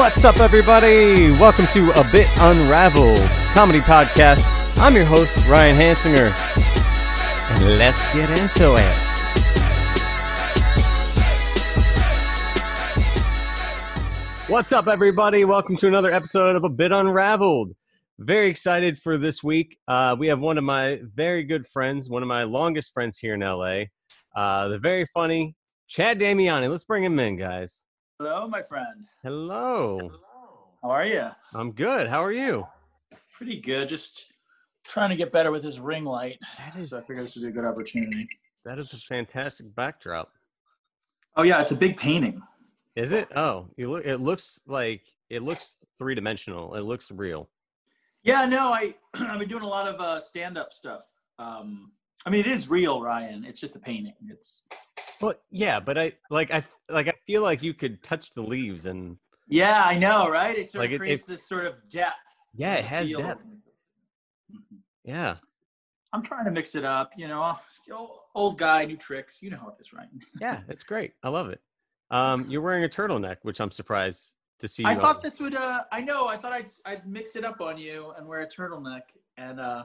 What's up, everybody? Welcome to A Bit Unraveled comedy podcast. I'm your host, Ryan Hansinger. And let's get into it. What's up, everybody? Welcome to another episode of A Bit Unraveled. Very excited for this week. Uh, we have one of my very good friends, one of my longest friends here in LA, uh, the very funny Chad Damiani. Let's bring him in, guys. Hello, my friend. Hello. Hello. How are you? I'm good. How are you? Pretty good. Just trying to get better with this ring light. That is So I figured this would be a good opportunity. that is a fantastic backdrop. Oh yeah, it's a big painting. Is it? Oh, you look. It looks like it looks three dimensional. It looks real. Yeah, no, I I've been doing a lot of uh, stand-up stuff. Um, I mean, it is real, Ryan. It's just a painting. It's Well, yeah, but I like I like I feel like you could touch the leaves and yeah, I know, right? It sort Like, it- of creates this sort of depth. yeah, it has depth. Mhm. Yeah. I'm trying to mix it up. You know, old- guy, new tricks. You know how it is, right? Yeah, it's great. I love it. Um, you're wearing a turtleneck, which I'm surprised to see. I thought on. this would. Uh, I know. I thought I'd I'd mix it up on you and wear a turtleneck and uh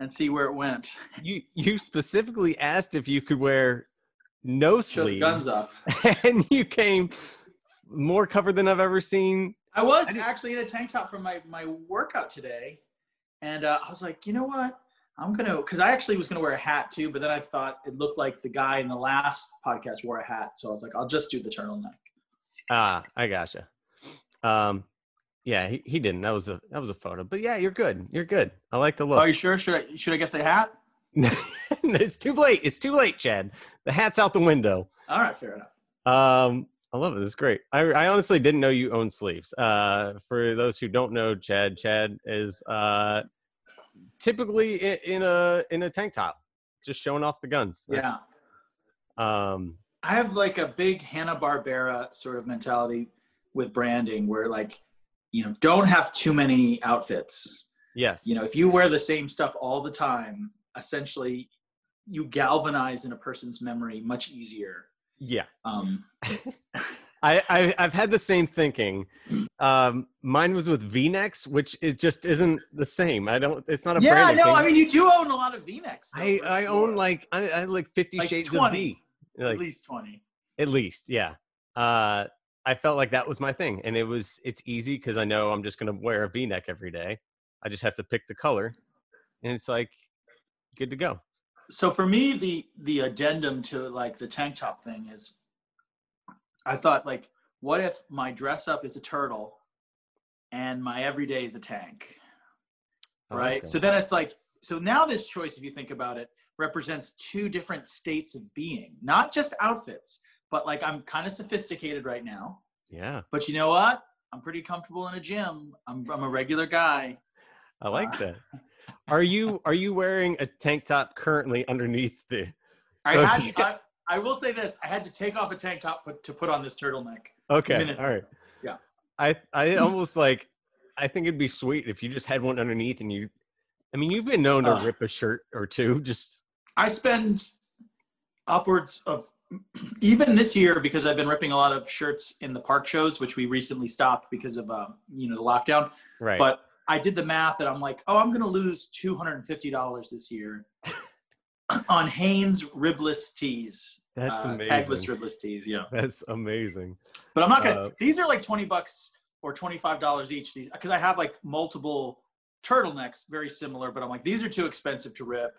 and see where it went. you you specifically asked if you could wear no sleeves, guns off. and you came more covered than I've ever seen. I was I actually in a tank top for my my workout today, and uh, I was like, you know what? I'm gonna because I actually was gonna wear a hat too, but then I thought it looked like the guy in the last podcast wore a hat, so I was like, I'll just do the turtleneck. Ah, I gotcha. Um, yeah, he, he didn't. That was a that was a photo. But yeah, you're good. You're good. I like the look. Are you sure? Should I should I get the hat? it's too late. It's too late, Chad. The hat's out the window. All right, fair enough. Um, I love it. It's great. I, I honestly didn't know you own sleeves. Uh, for those who don't know, Chad, Chad is uh, typically in, in a in a tank top, just showing off the guns. Yeah, Um, I have like a big Hanna Barbera sort of mentality with branding, where like, you know, don't have too many outfits. yes. You know, if you wear the same stuff all the time, essentially, you galvanize in a person's memory much easier. Yeah. Um, I, I I've had the same thinking. Um, mine was with V-necks, which it just isn't the same. I don't. It's not a yeah, branding no, thing. I mean you do own a lot of V-necks. though, I I sure. own like I, I like Fifty Like Shades 20. of V. Like at least twenty. at least, yeah. Uh, I felt like that was my thing, and it was it's easy because I know I'm just gonna wear a V-neck every day. I just have to pick the color, and it's like good to go. So for me, the the addendum to like the tank top thing is, I thought like, what if my dress up is a turtle, and my everyday is a tank, right? that. So then it's like, so now this choice, if you think about it, represents two different states of being, not just outfits, but like I'm kind of sophisticated right now, yeah, but you know what? I'm pretty comfortable in a gym. I'm I'm a regular guy. I like Uh, that. Are you are you wearing a tank top currently underneath the? I had I, I will say this: I had to take off a tank top put, to put on this turtleneck. Okay, all right. Yeah. I I almost like. I think it'd be sweet if you just had one underneath and you. I mean, you've been known to Ugh. rip a shirt or two. Just I spend upwards of even this year because I've been ripping a lot of shirts in the park shows, which we recently stopped because of um, you know the lockdown. right. But I did the math and I'm like, oh, I'm going to lose two hundred and fifty dollars this year on Hanes ribless tees. That's uh, amazing. Tagless ribless tees, yeah. That's amazing. But I'm not gonna. Uh, these are like twenty bucks or twenty five dollars each. These because I have like multiple turtlenecks, very similar. But I'm like, these are too expensive to rip.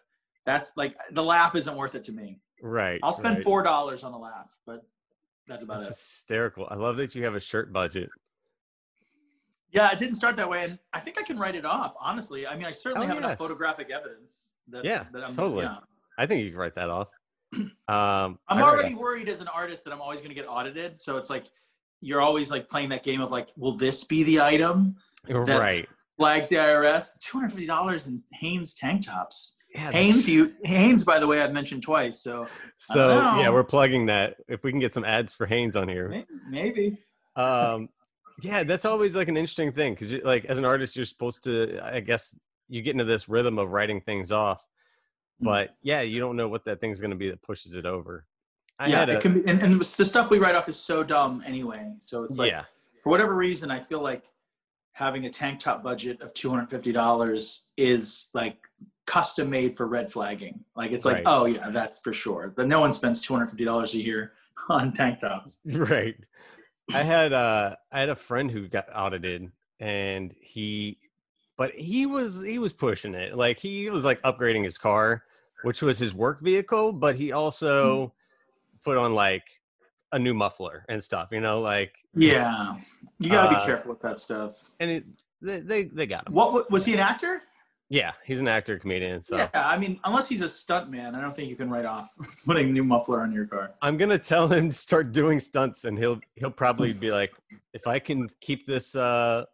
That's like the laugh isn't worth it to me. Right. I'll spend right. four dollars on a laugh, but that's about That's it. hysterical. I love that you have a shirt budget. Yeah, it didn't start that way, and I think I can write it off. Honestly, I mean, I certainly Oh, have yeah. enough photographic evidence that Yeah, that I'm totally. Yeah. I think you can write that off. Um, I'm already worried as an artist that I'm always going to get audited. So it's like you're always like playing that game of like, will this be the item? that- right. Flags the IRS. Two hundred fifty dollars in Hanes tank tops. Yeah, Hanes, you Hanes, by the way, I've mentioned twice. So So yeah, we're plugging that. If we can get some ads for Hanes on here, may- maybe. um, yeah, that's always like an interesting thing because like as an artist, you're supposed to, I guess, you get into this rhythm of writing things off, Mm. but yeah, you don't know what that thing's going to be that pushes it over. I yeah, a, it can be, and, and the stuff we write off is so dumb anyway. So it's like yeah, for whatever reason, I feel like having a tank top budget of two hundred fifty dollars is like custom made for red flagging. Like it's like, Right. oh yeah, that's for sure. But no one spends two hundred fifty dollars a year on tank tops. right. I had uh I had a friend who got audited and he but he was he was pushing it. Like he was like upgrading his car, which was his work vehicle, but he also put on like a new muffler and stuff, you know, like Yeah, you got to Uh, be careful with that stuff. and it they they, they got him. What was he an actor? Yeah, he's an actor comedian, so Yeah, I mean, unless he's a stunt man, I don't think you can write off putting a new muffler on your car. I'm gonna tell him to start doing stunts, and he'll he'll probably be like, if I can keep this uh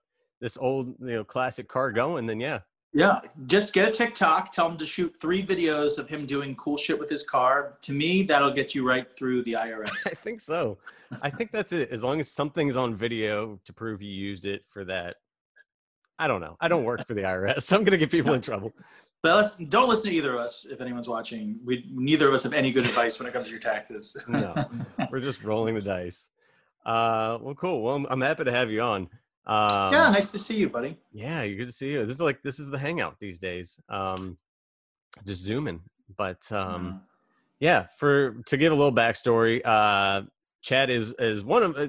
this old you know classic car going, then yeah, Yeah, just get a TikTok. Tell him to shoot three videos of him doing cool shit with his car. To me, that'll get you right through the IRS. I think so. I think that's it. As long as something's on video to prove you used it for that. I don't know. I don't work for the IRS. I'm gonna get people in trouble. But let's, don't listen to either of us if anyone's watching. We neither of us have any good advice when it comes to your taxes. No, we're just rolling the dice. Uh, well, cool. Well, I'm, I'm happy to have you on. Um, yeah, nice to see you, buddy. Yeah, good to see you. This is like this is the hangout these days. Um, just zooming, but um, yeah. For to give a little backstory, uh, Chad is is one of uh,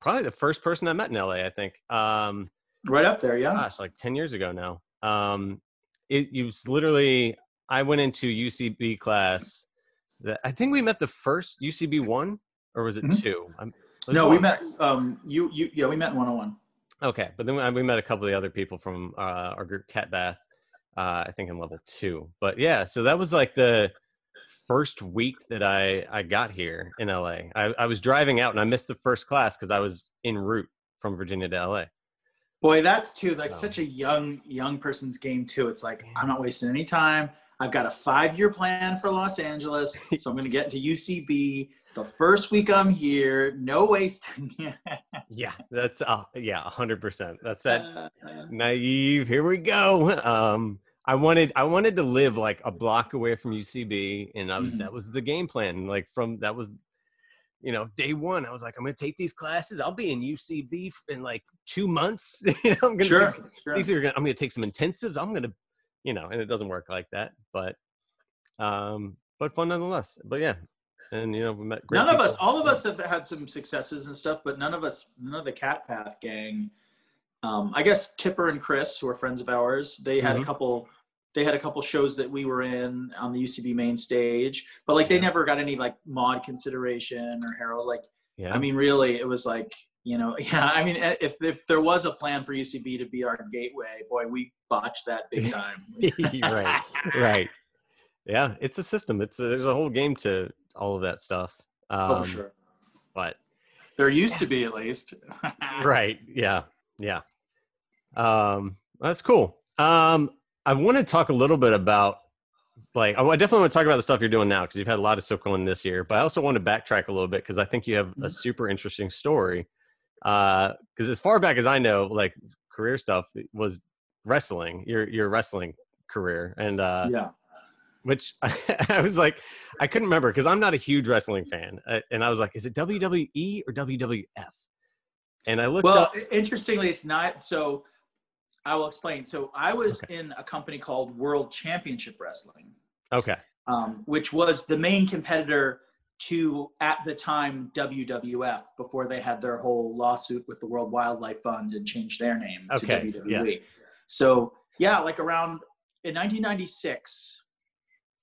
probably the first person I met in LA. I think. Um, Right up there, yeah. gosh, like ten years ago now. Um, it, it was literally I went into UCB class. That I think we met the first UCB one, or was it Mhm. two? I'm, it No, we met. Um, you, you, yeah, we met in 101. Okay, but then we, we met a couple of the other people from uh, our group, Cat Bath, uh, I think in level two. But yeah, so that was like the first week that I I got here in LA. I, I was driving out and I missed the first class because I was en route from Virginia to LA. Boy, that's too like such a young young person's game too. It's like I'm not wasting any time. I've got a five year plan for Los Angeles, so I'm going to get into UCB the first week I'm here. No wasting. Yeah, that's uh, yeah, hundred percent. That's that Uh, naive. Here we go. Um, I wanted I wanted to live like a block away from UCB, and I was Mhm. that was the game plan. Like from that was, you know, day one. I was like, I'm gonna take these classes. I'll be in UCB in like two months. You know, I'm gonna sure, take, some- sure. these are gonna, I'm gonna take some intensives. I'm gonna, you know, and it doesn't work like that. But, um, but fun nonetheless. But yeah, and you know, we met. Great none of us, all of us have had some successes and stuff, but none of us, none of the Cat Path gang. Um, I guess Tipper and Chris, who are friends of ours, they had Mhm. a couple. They had a couple shows that we were in on the UCB main stage, but like they Yeah. never got any like Maude consideration or Harold. Like, Yeah. I mean, really, it was like you know, yeah. I mean, eh, if if there was a plan for UCB to be our gateway, boy, we botched that big time. right. right. Yeah, it's a system. It's a, there's a whole game to all of that stuff. Um, oh, for sure. But There used to be at least. right, yeah, yeah. Um, that's cool. Um, I want to talk a little bit about like I definitely want to talk about the stuff you're doing now because you've had a lot of stuff going this year. But I also want to backtrack a little bit because I think you have a Mhm. super interesting story. Because as far back as I know, like career stuff was wrestling. Your your wrestling career and uh, yeah. which I, was like, I couldn't remember because I'm not a huge wrestling fan, uh, and I was like, is it WWE or WWF? And I looked Well, up. interestingly, it's not. So I will explain. So I was in a company called World Championship Wrestling, Okay, um, which was the main competitor to, at the time, WWF before they had their whole lawsuit with the World Wildlife Fund and changed their name Okay, to WWE. Yeah. So, yeah, like around in 1996.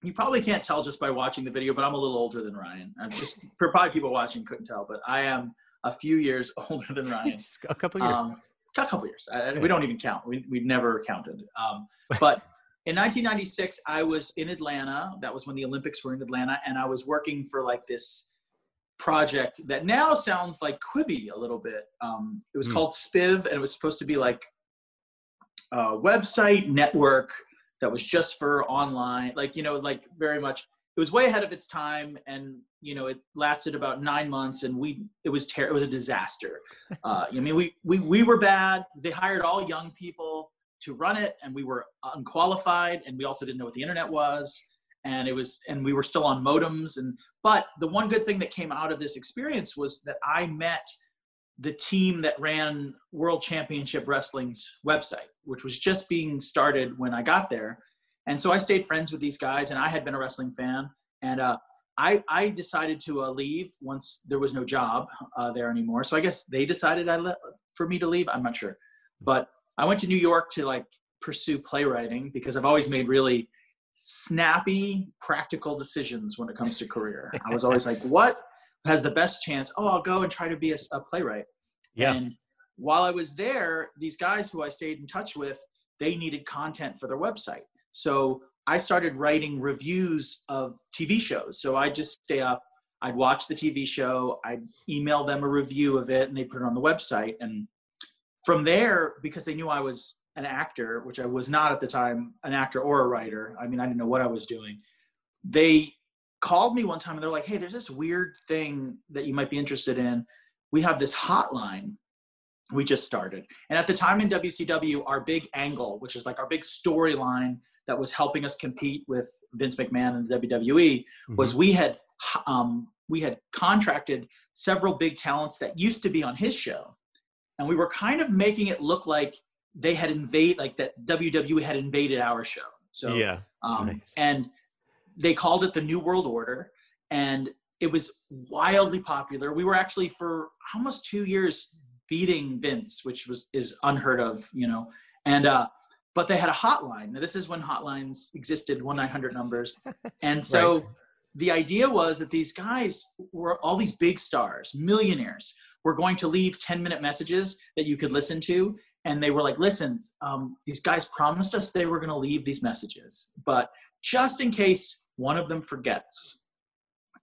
You probably can't tell just by watching the video, but I'm a little older than Ryan. I'm just for probably people watching couldn't tell, but I am a few years older than Ryan. a couple years. Um, a couple years. I, Yeah. We don't even count. We we've never counted. Um, but in 1996, I was in Atlanta. That was when the Olympics were in Atlanta, and I was working for like this project that now sounds like Quibi a little bit. Um, it was Hmm. called Spiv, and it was supposed to be like a website network that was just for online, like you know, like very much. It was way ahead of its time, and you know, it lasted about nine months, and we it was ter- it was a disaster. Uh, I mean, we we we were bad. They hired all young people to run it, and we were unqualified, and we also didn't know what the internet was, and it was, and we were still on modems. And but the one good thing that came out of this experience was that I met the team that ran World Championship Wrestling's website, which was just being started when I got there. And so I stayed friends with these guys, and I had been a wrestling fan. And uh, I, I decided to uh, leave once there was no job uh, there anymore. So I guess they decided I le- for me to leave. I'm not sure, but I went to New York to like pursue playwriting because I've always made really snappy, practical decisions when it comes to career. I was always like, what has the best chance? Oh, I'll go and try to be a, a playwright. Yeah. And while I was there, these guys who I stayed in touch with, they needed content for their website. So I started writing reviews of TV shows. So I'd just stay up, I'd watch the TV show, I'd email them a review of it, and they put it on the website. And from there, because they knew I was an actor, which I was not at the time, an actor or a writer. I mean, I didn't know what I was doing. They called me one time and they're like, "Hey, there's this weird thing that you might be interested in. We have this hotline we just started. And at the time in WCW, our big angle, which is like our big storyline that was helping us compete with Vince McMahon and the WWE, mm-hmm. was we had um, we had contracted several big talents that used to be on his show, and we were kind of making it look like they had invaded, like that WWE had invaded our show. So yeah, um, nice. and they called it the New World Order, and it was wildly popular. We were actually for almost two years beating Vince, which was is unheard of, you know. And uh, but they had a hotline. Now, this is when hotlines existed, one nine hundred numbers, and so. Right. The idea was that these guys were all these big stars, millionaires, were going to leave 10 minute messages that you could listen to. And they were like, listen, um, these guys promised us they were going to leave these messages. But just in case one of them forgets,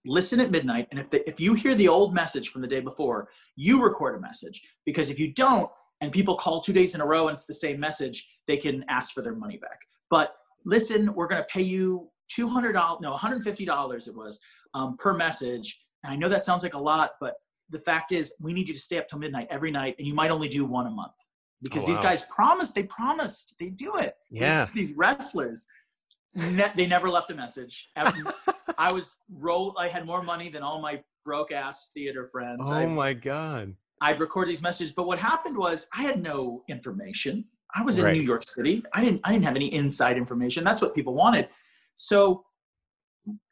listen at midnight and if, the, if you hear the old message from the day before you record a message. Because if you don't and people call two days in a row and it's the same message they can ask for their money back. But listen we're going to pay you $200 no $150 it was um, per message. And i know that sounds like a lot but the fact is we need you to stay up till midnight every night and you might only do one a month. Because oh, wow. these guys promised they promised they do it. Yeah. these, these wrestlers ne- they never left a message I was roll. I had more money than all my broke ass theater friends. Oh I, my god! I'd record these messages, but what happened was I had no information. I was in right. New York City. I didn't. I didn't have any inside information. That's what people wanted. So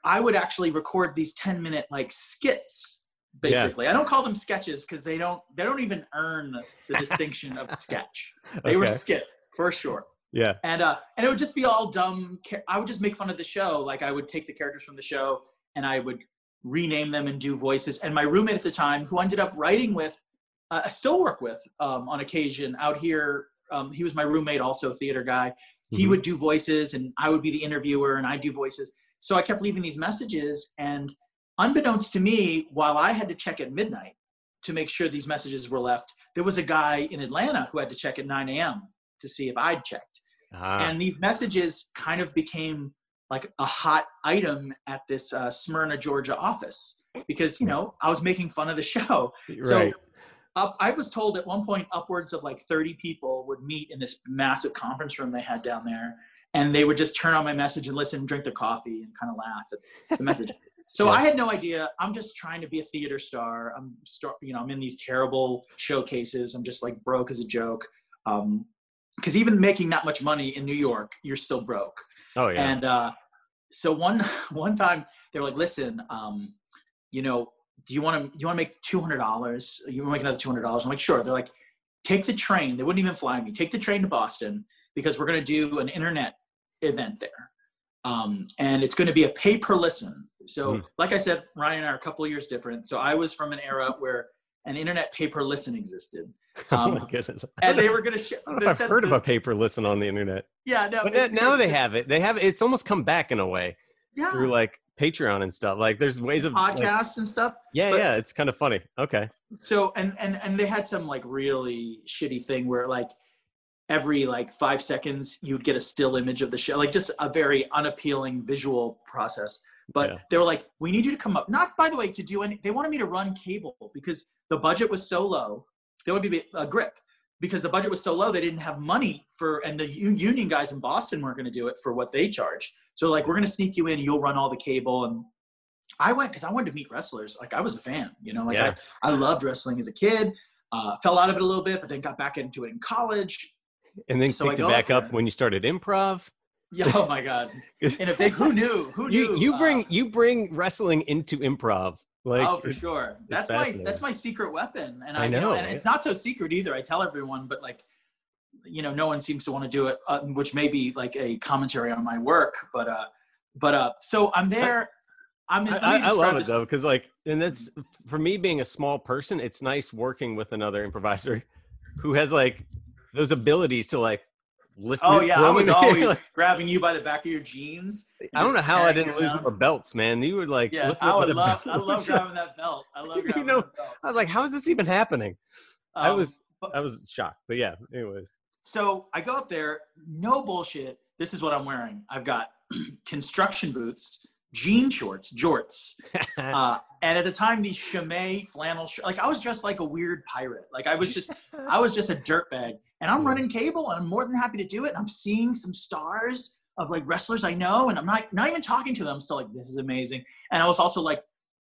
I would actually record these ten minute like skits. Basically, yeah. I don't call them sketches because they don't. They don't even earn the distinction of sketch. They okay. were skits for sure. Yeah. And uh, and it would just be all dumb. I would just make fun of the show. Like I would take the characters from the show and I would rename them and do voices. And my roommate at the time, who ended up writing with, uh, I still work with um, on occasion out here. Um, he was my roommate, also theater guy. Mm-hmm. He would do voices, and I would be the interviewer, and I do voices. So I kept leaving these messages, and unbeknownst to me, while I had to check at midnight to make sure these messages were left, there was a guy in Atlanta who had to check at 9 a.m. to see if I'd checked. Uh-huh. And these messages kind of became like a hot item at this uh, Smyrna, Georgia office because, you know, I was making fun of the show. So right. up, I was told at one point upwards of like 30 people would meet in this massive conference room they had down there. And they would just turn on my message and listen, drink their coffee, and kind of laugh at the message. So yeah. I had no idea. I'm just trying to be a theater star. I'm, star, you know, I'm in these terrible showcases. I'm just like broke as a joke. Um, because even making that much money in New York, you're still broke. Oh yeah. And uh, so one one time they were like, "Listen, um, you know, do you want to you want to make two hundred dollars? You want to make another two hundred dollars?" I'm like, "Sure." They're like, "Take the train." They wouldn't even fly me. Take the train to Boston because we're going to do an internet event there, um, and it's going to be a pay per listen. So, mm. like I said, Ryan and I are a couple of years different. So I was from an era where an internet paper listen existed. Um, oh my goodness! And they were going to. Sh- I've heard of a paper listen on the internet. Yeah, no. But now they have it. They have it's almost come back in a way. Yeah. Through like Patreon and stuff. Like there's ways of podcasts like, and stuff. Yeah, but, yeah. It's kind of funny. Okay. So and and and they had some like really shitty thing where like every like five seconds you'd get a still image of the show, like just a very unappealing visual process. But yeah. they were like, we need you to come up. Not by the way to do any. They wanted me to run cable because the budget was so low. There would be a grip because the budget was so low. They didn't have money for, and the union guys in Boston weren't going to do it for what they charge. So like, we're going to sneak you in. You'll run all the cable. And I went because I wanted to meet wrestlers. Like I was a fan. You know, like yeah. I, I loved wrestling as a kid. uh, fell out of it a little bit, but then got back into it in college. And then So I picked it back up when you started improv. Yeah, oh my god! In a big, who knew? Who knew? You you uh, bring you bring wrestling into improv. Like oh, for sure. That's my that's my secret weapon, and I I, you know, know, and yeah. it's not so secret either. I tell everyone, but like, you know, no one seems to want to do it, uh, which may be like a commentary on my work. But uh, but uh, so I'm there. I'm. In, I, I, I love it though, because like, and that's for me being a small person. It's nice working with another improviser who has like those abilities to like lift. Oh yeah, I was always like- grabbing you by the back of your jeans. I don't know how I didn't lose more belts, man. You were like. Yeah, I would love. I love grabbing that belt. I love You know. I was like, how is this even happening? I Um, was but- I was shocked, but yeah. Anyways, So I go up there, no bullshit. This is what I'm wearing. I've got construction boots, jean shorts, jorts, uh, and at the time these chamois flannel sh- like I was dressed like a weird pirate. Like I was just I was just a dirtbag, and I'm running cable, and I'm more than happy to do it. And I'm seeing some stars of like wrestlers I know, and I'm not not even talking to them. I'm still like this is amazing. And I was also like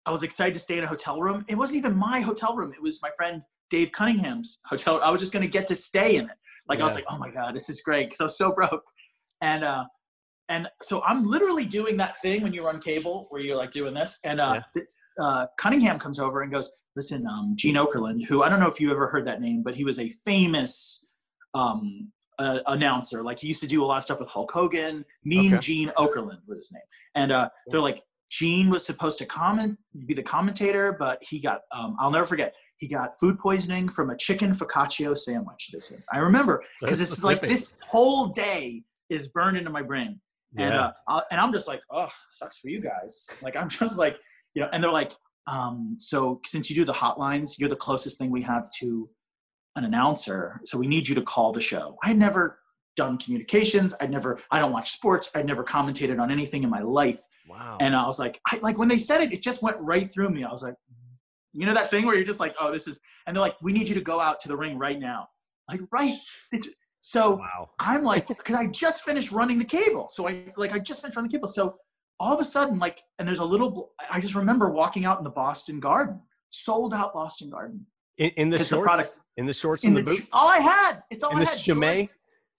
I was excited to stay in a hotel room. It wasn't even my hotel room. It was my friend Dave Cunningham's hotel. I was just gonna get to stay in it. Like I was like, oh my god, this is great because I was so broke. And uh, and so I'm literally doing that thing when you run cable where you're like doing this. And uh, th- uh, Cunningham comes over and goes, listen, um, Gene Okerlund, who I don't know if you ever heard that name, but he was a famous um, uh, announcer. Like he used to do a lot of stuff with Hulk Hogan. Mean Okay. Gene Okerlund was his name. And uh, they're like, Gene was supposed to comment, be the commentator, but he got, um, I'll never forget, he got food poisoning from a chicken focaccia sandwich. They said. I remember because this is like this whole day is burned into my brain. And uh, I, and I'm just like, oh, sucks for you guys. Like I'm just like, you know. And they're like, um, so since you do the hotlines, you're the closest thing we have to an announcer. So we need you to call the show. I never done communications. I'd never. I don't watch sports. I'd never commentated on anything in my life. wow. And I was like, I, like when they said it, it just went right through me. I was like, you know that thing where you're just like, oh, this is. And they're like, we need you to go out to the ring right now. Like right. It's, so wow. I'm like, because I just finished running the cable. So I like I just finished running the cable. So all of a sudden, like, and there's a little. I just remember walking out in the Boston Garden, sold out Boston Garden. In, in the Because the shorts, product- in the shorts In and the, the boot. all I had. It's all In I the had. chamois? shorts,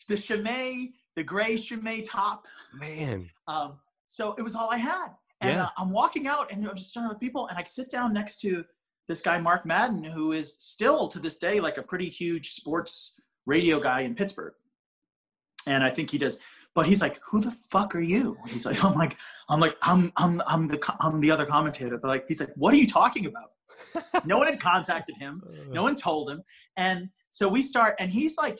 The chamois, the gray chamois top. Man. Um, so it was all I had. And Yeah. uh, I'm walking out and I'm just surrounded with people. And I sit down next to this guy, Mark Madden, who is still to this day like a pretty huge sports radio guy in Pittsburgh. And I think he does, but he's like, "Who the fuck are you?" He's like, "I'm like, I'm like, I'm, I'm, I'm the, I'm the other commentator." They're like, he's like, "What are you talking about?" no one had contacted him no one told him and so we start and he's like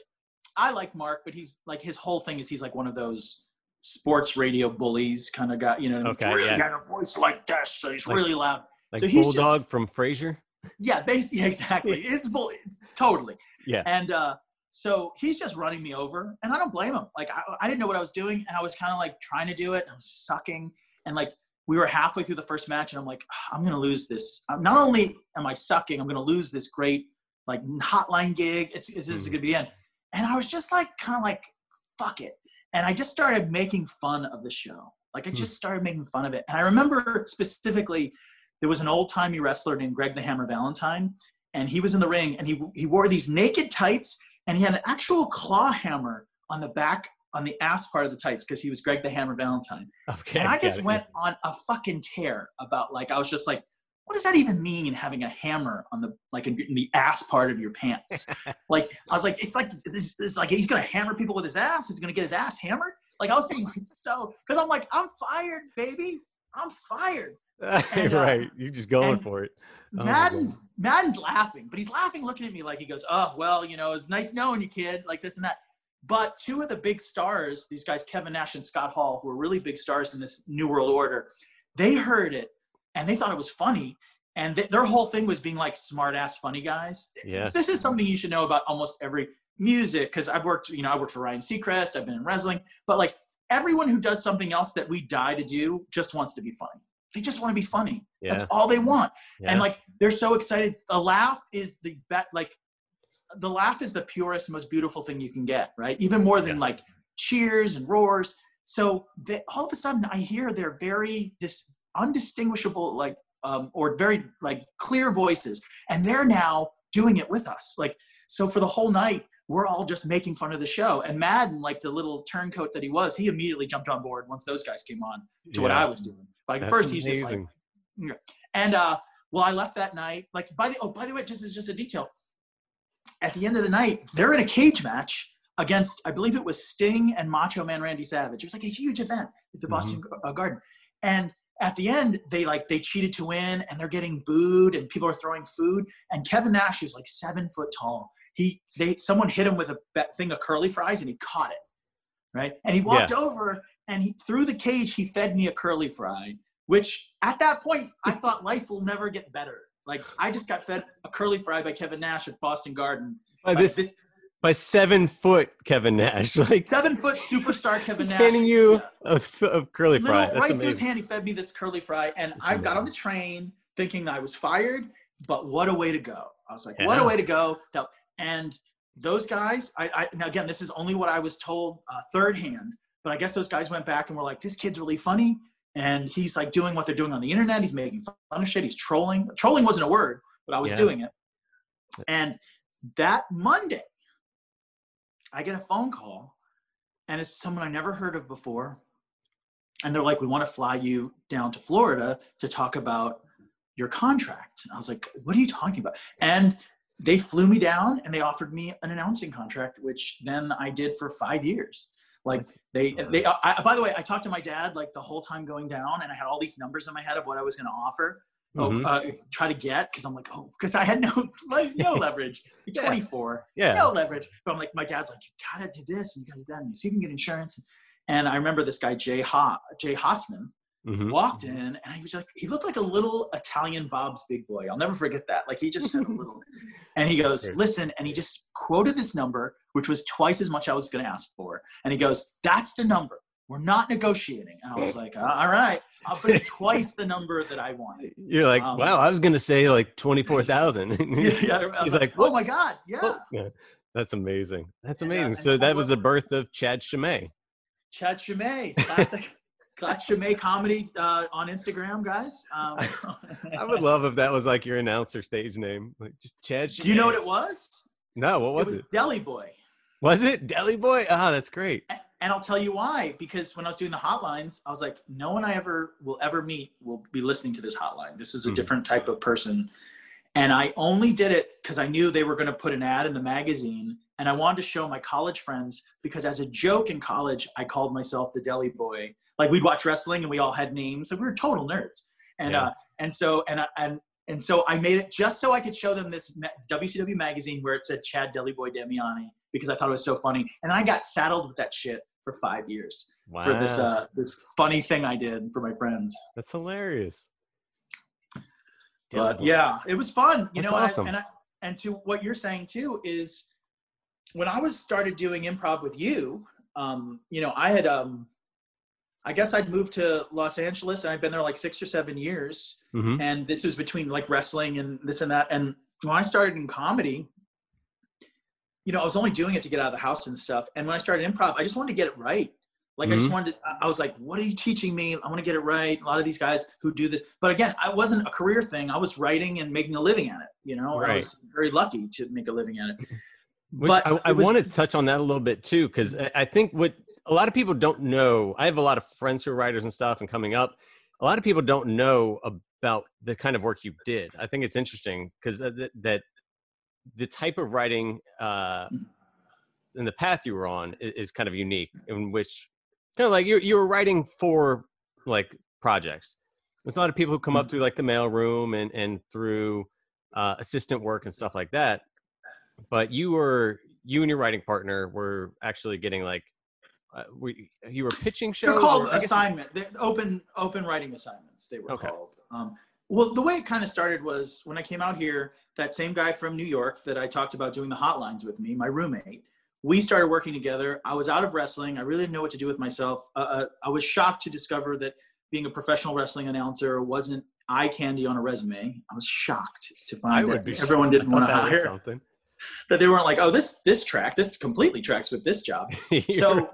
i like mark but he's like his whole thing is he's like one of those sports radio bullies kind of guy you know and he's Okay, really yeah. got a voice like this so he's Like- really loud Like So he's just- Bulldog from Frasier. yeah basically exactly it's bull totally Yeah. and uh so he's just running me over and i don't blame him. Like i, I didn't know what i was doing and i was kind of like trying to do it and i was sucking and like we were halfway through the first match and i'm like "Ah, i'm gonna lose this. Not only am i sucking i'm gonna lose this great like hotline gig. It's, it's this is Mhm. gonna be the end. And i was just like kind of like fuck it. And i just started making fun of the show. Like i Hmm. just started making fun of it. And i remember specifically there was an old timey wrestler named greg the hammer valentine and he was in the ring and he he wore these naked tights and he had an actual claw hammer on the back on the ass part of the tights because he was Greg the Hammer Valentine. Okay. And I just it. went on a fucking tear about like I was just like, what does that even mean having a hammer on the like in, in the ass part of your pants? like I was like, it's like this is like he's gonna hammer people with his ass. He's gonna get his ass hammered. Like I was being like so because I'm like I'm fired, baby. I'm fired. and, uh, right. You're just going for it. Oh Madden's Madden's laughing, but he's laughing, looking at me like he goes, "Oh, well, you know, it's nice knowing you, kid." Like this and that. But two of the big stars, these guys, Kevin Nash and Scott Hall, who are really big stars in this New World Order, they heard it and they thought it was funny. And th- their whole thing was being like smart ass funny guys. Yeah. This is something you should know about almost every music because I've worked, you know, I worked for Ryan Seacrest, I've been in wrestling, but like everyone who does something else that we die to do just wants to be funny. They just want to be funny. Yeah. That's all they want yeah. and like they're so excited a laugh is the bet like the laugh is the purest most beautiful thing you can get right even more than Yes. like cheers and roars so they, all of a sudden i hear their very dis, undistinguishable like um, or very like clear voices and they're now doing it with us. Like, so for the whole night, we're all just making fun of the show. And Madden, like the little turncoat that he was, he immediately jumped on board once those guys came on to what I was doing. Like That's first, he's just like, and uh, well, I left that night. Like by the oh, by the way, just as just a detail. At the end of the night, they're in a cage match against, I believe it was Sting and Macho Man Randy Savage. It was like a huge event at the Boston uh, Garden, and at the end, they like they cheated to win, and they're getting booed, and people are throwing food. And Kevin Nash is like seven foot tall. He they someone hit him with a thing of curly fries, and he caught it, right? And he walked over, and he through the cage, he fed me a curly fry which at that point I thought life will never get better. Like I just got fed a curly fry by Kevin Nash at Boston Garden. By this this by seven foot Kevin Nash, like seven foot superstar Kevin Nash. handing you Yeah. a, curly fry. That's right through his hand, he fed me this curly fry, and I got on the train thinking I was fired. But what a way to go! I was like, what a way to go! And those guys, I, I now again, this is only what I was told uh, third hand, but I guess those guys went back and were like, this kid's really funny, and he's like doing what they're doing on the internet. He's making fun of shit. He's trolling. Trolling wasn't a word, but I was Yeah. doing it. And that Monday, I get a phone call, and it's someone I never heard of before. And they're like, we want to fly you down to Florida to talk about your contract. And I was like, what are you talking about? And they flew me down and they offered me an announcing contract, which then I did for five years. Like they, they. I, by the way, I talked to my dad like the whole time going down, and I had all these numbers in my head of what I was going to offer. Oh, uh, try to get because I'm like, oh, because I had no like, no leverage. Yeah. 24, yeah. no leverage. But I'm like, my dad's like, you gotta do this and you gotta do that, and you see if you can get insurance. And I remember this guy Jay Ha Jay Hassman Mhm. walked in, and he was like, he looked like a little Italian Bob's Big Boy. I'll never forget that. Like he just said a little, and he goes, listen, and he just quoted this number, which was twice as much I was going to ask for, and he goes, that's the number. We're not negotiating. And I was like, all right, I'll put twice the number that I wanted. You're like, Um, wow, I was gonna say like twenty four thousand. Yeah, yeah, I was He's like, oh my god, yeah. Oh, yeah. That's amazing. That's uh, amazing. so that was the birth of Chad Chimay. Chad Chimay, classic, classic Chimay comedy uh, on Instagram, guys. Um, I would love if that was like your announcer stage name, like just Chad. Do you know what it was? No, what was it was it? Deli Boy. Was it Deli Boy? Ah, that's great. And I'll tell you why. Because when I was doing the hotlines, I was like, no one I ever will ever meet will be listening to this hotline. This is a Mhm. different type of person. And I only did it because I knew they were going to put an ad in the magazine. And I wanted to show my college friends because as a joke in college, I called myself the Deli Boy. Like we'd watch wrestling and we all had names. Like we were total nerds. And Yeah. uh, and so and and and so I made it just so I could show them this WCW magazine where it said Chad Deli Boy Damiani because I thought it was so funny. And I got saddled with that shit for five years Wow, for this uh, this funny thing I did for my friends. that's hilarious. But yeah, it was fun. You That's know, and I- and I, and to what you're saying too is when I was started doing improv with you, um, you know, I had um, I guess I'd moved to Los Angeles and I'd been there like six or seven years. Mhm. and this was between like wrestling and this and that. And when I started in comedy, you know, I was only doing it to get out of the house and stuff. And when I started improv, I just wanted to get it right. Like I just Mhm. wanted. To, I- was like, "What are you teaching me? I want to get it right." A lot of these guys who do this, but again, I wasn't a career thing. I was writing and making a living at it. You know, and I was very lucky to make a living at it. Which But I, I want to touch on that a little bit too, because I think what a lot of people don't know. I have a lot of friends who are writers and stuff, and coming up, a lot of people don't know about the kind of work you did. I think it's interesting because that, that the type of writing uh, and the path you were on is, is kind of unique, in which kind of like you you were writing for like projects. There's a lot of people who come up through like the mailroom and and through uh, assistant work and stuff like that but you were you and your writing partner were actually getting like uh, we, you were pitching shows They're called or I guess- assignment. Open open writing assignments. They were Okay. called. Um, well, the way it kind of started was when I came out here. That same guy from New York that I talked about doing the hotlines with me, my roommate. We started working together. I was out of wrestling. I really didn't know what to do with myself. Uh, uh, I was shocked to discover that being a professional wrestling announcer wasn't eye candy on a resume. I was shocked to find that everyone shocked. didn't want to thought that was hire. something That they weren't like, oh, this this track, this completely tracks with this job so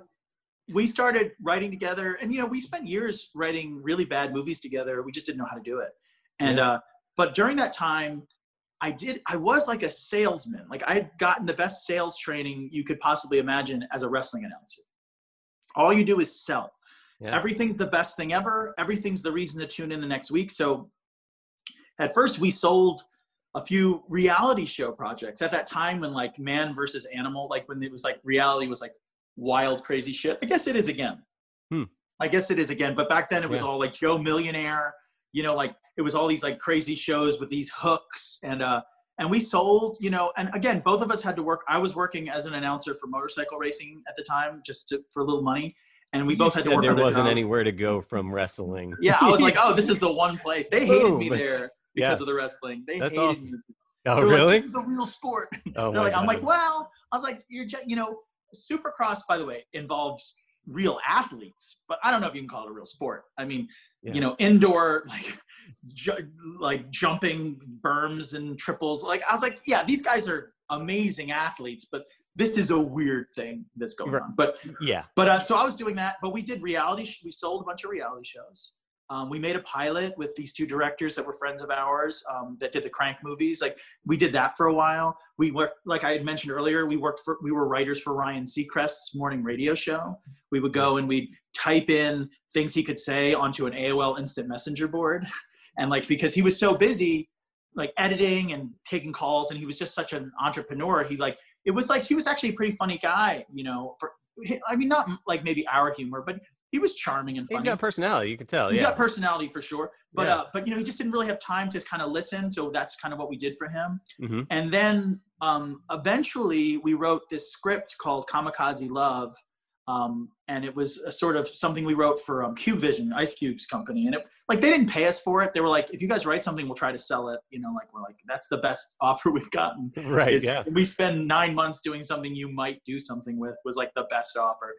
we started writing together and you know we spent years writing really bad movies together we just didn't know how to do it and Yeah. uh but during that time I did. I was like a salesman. Like I had gotten the best sales training you could possibly imagine as a wrestling announcer. All you do is sell. Yeah. Everything's the best thing ever. Everything's the reason to tune in the next week. So at first we sold a few reality show projects at that time when like man versus animal, like when it was like reality was like wild, crazy shit. I guess it is again. Hmm. I guess it is again. But back then it was Yeah. all like Joe Millionaire, you know, like it was all these like crazy shows with these hooks and uh and we sold, you know, and again, both of us had to work. I was working as an announcer for motorcycle racing at the time, just to, for a little money, and we You both had to work. there wasn't anywhere to go from wrestling. Yeah, I was like, oh, this is the one place. They hated Boom. me there Yeah. because of the wrestling. They That's hated awesome. me. Oh, were like, really? this is a real sport. Oh, They're like, I'm like, God. well, I was like, you're, you know, Supercross, by the way, involves real athletes, but I don't know if you can call it a real sport. I mean, Yeah. you know, indoor like, ju- like jumping berms and triples. Like, I was like, yeah, these guys are amazing athletes, but this is a weird thing that's going Right. on. But yeah. but uh, so I was doing that, but we did reality. Sh- we sold a bunch of reality shows. Um, we made a pilot with these two directors that were friends of ours um, that did the Crank movies. Like we did that for a while. We worked, like I had mentioned earlier, we worked for, we were writers for Ryan Seacrest's morning radio show. We would go and we'd type in things he could say onto an AOL Instant Messenger board, and like because he was so busy, like editing and taking calls, and he was just such an entrepreneur. He like it was like he was actually a pretty funny guy, you know. For I mean, not like maybe our humor, but he was charming and funny. He's got personality. You can tell. He's yeah. got personality for sure, but Yeah. uh, but you know, he just didn't really have time to kind of listen. So that's kind of what we did for him. Mhm. And then um, eventually, we wrote this script called Kamikaze Love, um, and it was a sort of something we wrote for um, Cube Vision, Ice Cube's company. And it like they didn't pay us for it. They were like, if you guys write something, we'll try to sell it. You know, like we're like that's the best offer we've gotten Right. is Yeah. we spend nine months doing something you might do something with was like the best offer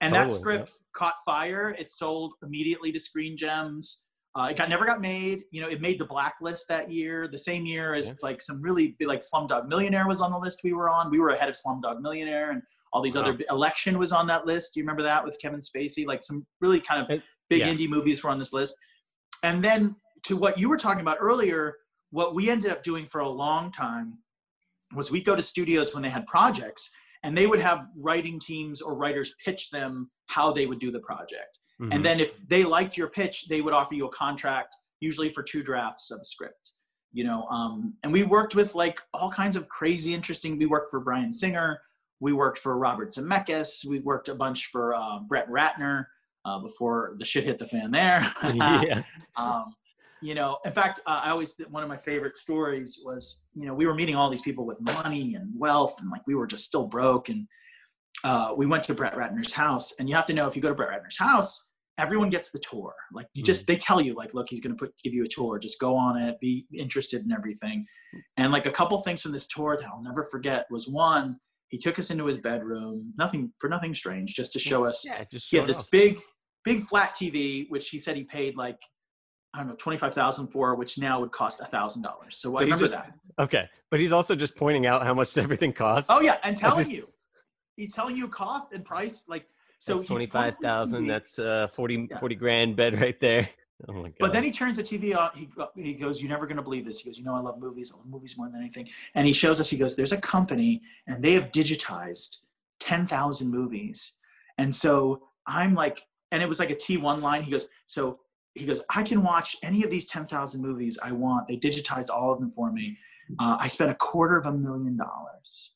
and that Totally, script caught fire. It sold immediately to screen gems. Uh, it got never got made. You know it made the blacklist that year the same year as Yeah. like some really big like slumdog millionaire was on the list we were on. We were ahead of slumdog millionaire and all these Wow. other election was on that list. Do you remember that with kevin spacey? Like some really kind of big yeah. indie movies were on this list. And then to what you were talking about earlier what we ended up doing for a long time was we'd go to studios when they had projects and they would have writing teams or writers pitch them how they would do the project Mhm. and then if they liked your pitch they would offer you a contract usually for two drafts of a script you know um, and we worked with like all kinds of crazy interesting we worked for bryan singer we worked for robert zemeckis we worked a bunch for uh, brett ratner uh, before the shit hit the fan there yeah. um, you know in fact uh, i always one of my favorite stories was you know we were meeting all these people with money and wealth and like we were just still broke and uh, we went to brett ratner's house. And you have to know if you go to brett ratner's house everyone gets the tour. Like you just they tell you like look he's going to put give you a tour. Just go on it. Be interested in everything. And like a couple things from this tour that i'll never forget was one he took us into his bedroom nothing for nothing strange just to show us Yeah. Just he had this off. big big flat tv which he said he paid like i don't know 25000 for which now would cost a thousand dollars so, i remember just- that Okay, but he's also just pointing out how much everything costs. oh yeah and telling just- you he's telling you cost and price like so that's he twenty put up five this thousand. TV, That's uh 40, Yeah. 40 grand bed right there. Oh my god. but then he turns the tv on he, he goes you're never going to believe this he goes you know i love movies i love movies more than anything and he shows us he goes there's a company and they have digitized 10000 movies and so i'm like and it was like a t1 line he goes so he goes i can watch any of these 10000 movies i want they digitized all of them for me uh, i spent a quarter of a million dollars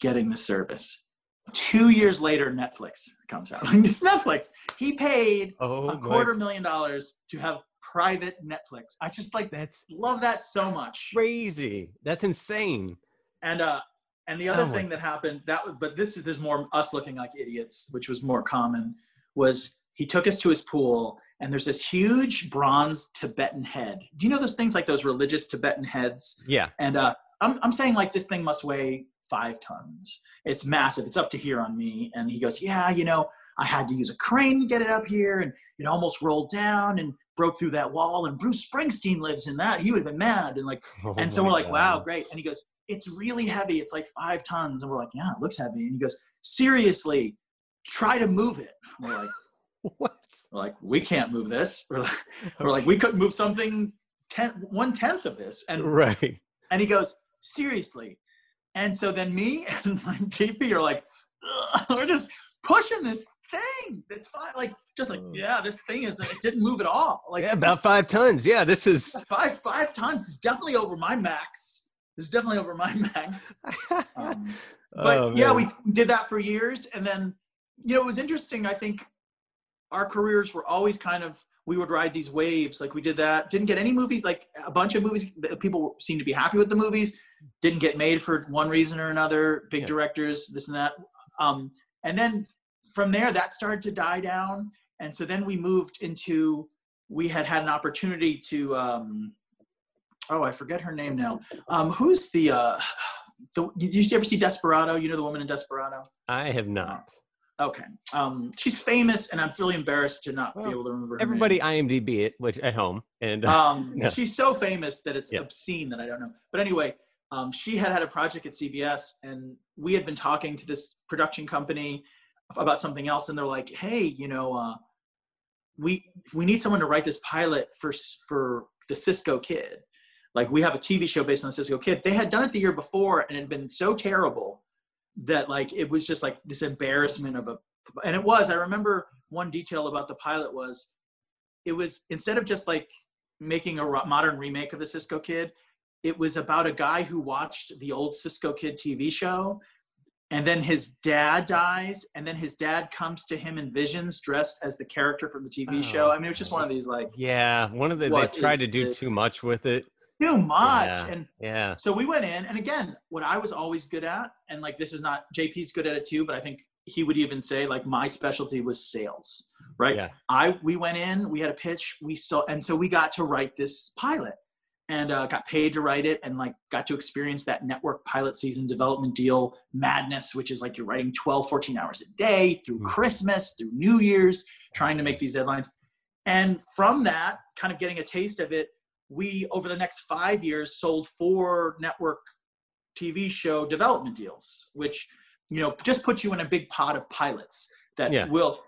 getting the service two years later netflix comes out it's netflix he paid oh a my- quarter million dollars to have private Netflix. I just like That's love that so much. crazy. That's insane. And uh and the other Oh my- thing that happened that but this is there's more us looking like idiots, which was more common, was he took us to his pool and there's this huge bronze Tibetan head. Do you know those things like those religious Tibetan heads? Yeah. And uh I'm I'm saying like this thing must weigh five tons. It's massive. It's up to here on me. And he goes, Yeah, you know, I had to use a crane to get it up here, and it almost rolled down and broke through that wall. And Bruce Springsteen lives in that. He would have been mad. And like, Oh and so we're like, wow, great. And he goes, it's really heavy. It's like five tons. And we're like, yeah, it looks heavy. And he goes, seriously, try to move it. And we're like, What? We're like, we can't move this. We're like, we're like we couldn't move something ten, one tenth of this. And Right. And he goes, seriously. And so then me and my GP are like, we're just pushing this thing. It's fine. Like, just like, Oh. yeah, this thing is, it didn't move at all. Like, yeah, about five tons. Yeah, this is. five, five tons is definitely over my max. It's definitely over my max. Um, but Oh, yeah, we did that for years, and then you know it was interesting. I think our careers were always kind of we would ride these waves. Like we did that. Didn't get any movies. Like a bunch of movies. People seemed to be happy with the movies. Didn't get made for one reason or another. Big Yeah. directors, this and that. Um, and then from there, that started to die down. And so then we moved into. We had had an opportunity to. Um, oh, I forget her name now. Um, who's the? Uh, the, did you ever see Desperado? You know the woman in Desperado. I have not. Okay. Um, she's famous, and I'm really embarrassed to not Well, be able to remember. Her Everybody name. IMDb it, which at home, and Um, Yeah. she's so famous that it's Yeah. obscene that I don't know. But anyway, um, she had had a project at CBS, and we had been talking to this production company about something else, and they're like, "Hey, you know, uh, we we need someone to write this pilot for for the Cisco Kid. Like, we have a TV show based on the Cisco Kid. They had done it the year before, and it had been so terrible that like it was just like this embarrassment of a and it was i remember one detail about the pilot was it was instead of just like making a modern remake of the cisco kid it was about a guy who watched the old cisco kid tv show and then his dad dies and then his dad comes to him in visions dressed as the character from the tv show Oh. i mean it was just one of these like yeah, one of the they tried to do this? too much with it. Too much Yeah. and Yeah, so we went in, and again, what I was always good at, and like this is not JP's good at it too, but I think he would even say like my specialty was sales, right? Yeah. I we went in, we had a pitch, we saw, and so we got to write this pilot, and uh, got paid to write it, and like got to experience that network pilot season development deal madness, which is like you're writing 12, 14 hours a day through Mm. Christmas, through New Year's, trying to make these deadlines, and from that, kind of getting a taste of it we over the next five years sold four network tv show development deals which you know just puts you in a big pot of pilots that Yeah. will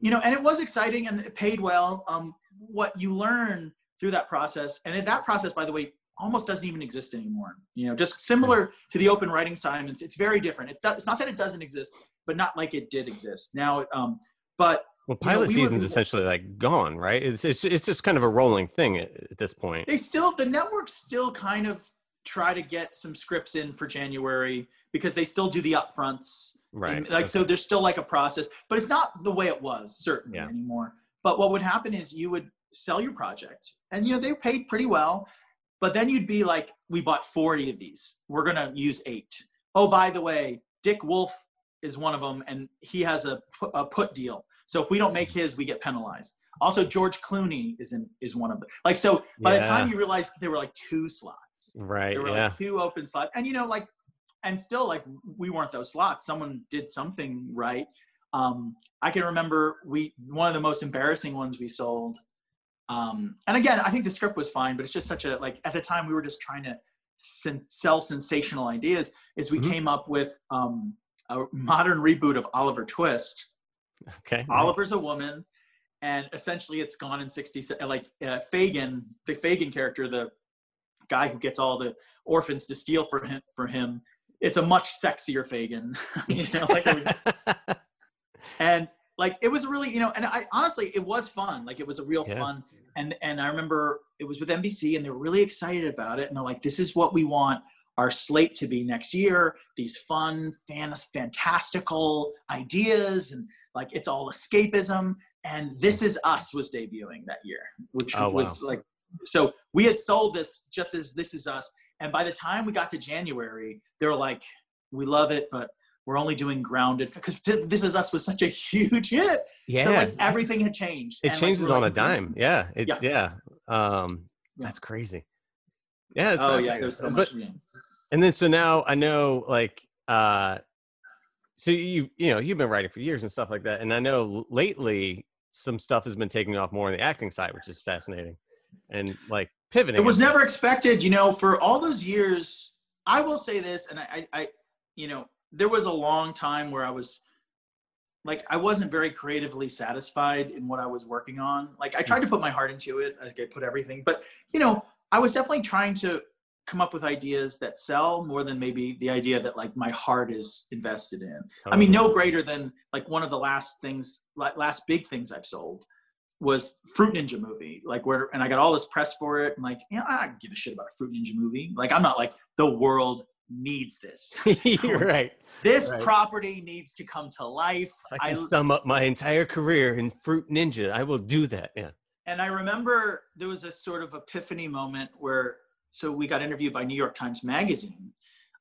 you know and it was exciting and it paid well. Um, what you learn through that process and that process by the way almost doesn't even exist anymore. You know just similar to the open writing assignments it's very different. It does, it's not that it doesn't exist but not like it did exist. Now um, but well, You know, pilot we were- season's essentially like gone, right? It's it's it's just kind of a rolling thing at, at this point. they still the networks still kind of try to get some scripts in for January because they still do the upfronts. Right. And, like so there's still like a process, but it's not the way it was certainly Yeah. anymore. But what would happen is you would sell your project and you know they paid pretty well, but then you'd be like, we bought 40 of these. We're gonna use eight. Oh, by the way, Dick Wolf is one of them and he has a a put deal. So if we don't make his, we get penalized. Also, George Clooney is in is one of them. Like so, by the time you realize there were like two slots, Right. there were Yeah. like two open slots, and you know, like, and still like we weren't those slots. Someone did something right. Um, I can remember we one of the most embarrassing ones we sold. Um, and again, I think the script was fine, but it's just such a like at the time we were just trying to sen- sell sensational ideas. Is we Mhm. came up with um, a modern reboot of Oliver Twist. Okay. Oliver's a woman, and essentially it's gone in 60 like uh, Fagin, the Fagin character, the guy who gets all the orphans to steal for him. For him, it's a much sexier Fagin, you know. Like, and like it was really, you know, and I honestly, it was fun. Like it was a real Yeah. fun. And and I remember it was with NBC, and they were really excited about it, and they're like, "This is what we want." Our slate to be next year. These fun, fan- fantastical ideas, and like it's all escapism and this is us was debuting that year which Oh, was like so we had sold this just as this is us and by the time we got to january they were like we love it but we're only doing grounded because this is us was such a huge hit yeah. so like everything had changed it And, changes we're on a like, dime. Yeah. It's yeah. Um, Yeah. that's crazy. Yeah. Oh yeah there's so But- much yeah. And then so now I know like uh so you you know you've been writing for years and stuff like that. And I know lately some stuff has been taking off more on the acting side which is fascinating and like pivoting it was never expected you know for all those years i will say this and I, I i you know there was a long time where i was like i wasn't very creatively satisfied in what i was working on. Like i tried to put my heart into it like i put everything but you know i was definitely trying to come up with ideas that sell more than maybe the idea that like my heart is invested in. I mean, no greater than like one of the last things, like last big things I've sold was Fruit Ninja movie. Like where, and I got all this press for it. And like, yeah, I don't give a shit about a Fruit Ninja movie. Like I'm not like the world needs this. You're right. This Right. property needs to come to life. I can sum up my entire career in Fruit Ninja. I will do that. Yeah. and I remember there was a sort of epiphany moment where so we got interviewed by New York Times Magazine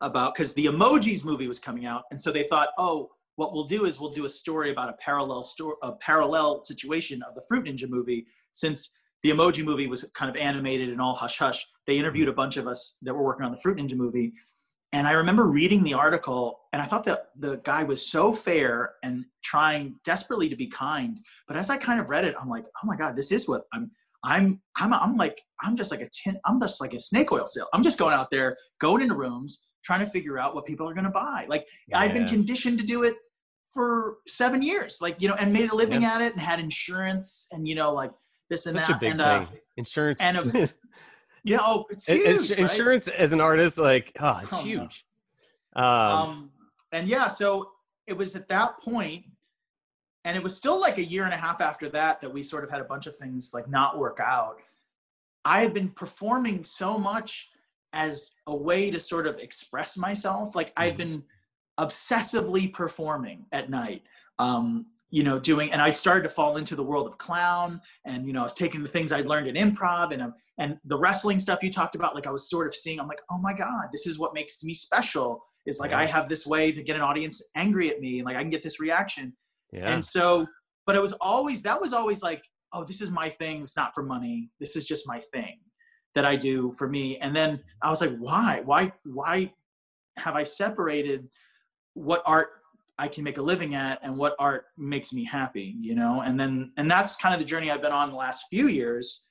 about because the emojis movie was coming out, and so they thought, oh, what we'll do is we'll do a story about a parallel story, a parallel situation of the Fruit Ninja movie, since the emoji movie was kind of animated and all hush hush. They interviewed a bunch of us that were working on the Fruit Ninja movie. And I remember reading the article, and I thought that the guy was so fair and trying desperately to be kind. But as I kind of read it, I'm like, oh my god, this is what I'm. I'm I'm I'm like I'm just like a tin. I'm just like a snake oil sale. I'm just going out there, going into rooms, trying to figure out what people are going to buy. Like I've been conditioned to do it for seven years, like you know, and made a living at it, and had insurance, and you know, like this and Such that. a big and, uh, thing. Insurance. and yeah, oh, it's huge. it's- right? insurance as an artist, like, oh, it's Oh, no. huge. Um, um, and yeah, so it was at that point, and it was still like a year and a half after that that we sort of had a bunch of things like not work out. I had been performing so much as a way to sort of express myself. Like I had Mhm. been obsessively performing at night. Um, you know, doing, and I started to fall into the world of clown, and you know, I was taking the things I'd learned in improv and um, and the wrestling stuff you talked about. Like I was sort of seeing, I'm like, oh my god, this is what makes me special. Is like Yeah. I have this way to get an audience angry at me, and like I can get this reaction. Yeah. And so, but it was always that was always like, oh, this is my thing. It's not for money. This is just my thing that I do for me. And then I was like, why, why, why have I separated what art I can make a living at and what art makes me happy, you know? And then, and that's kind of the journey I've been on the last few years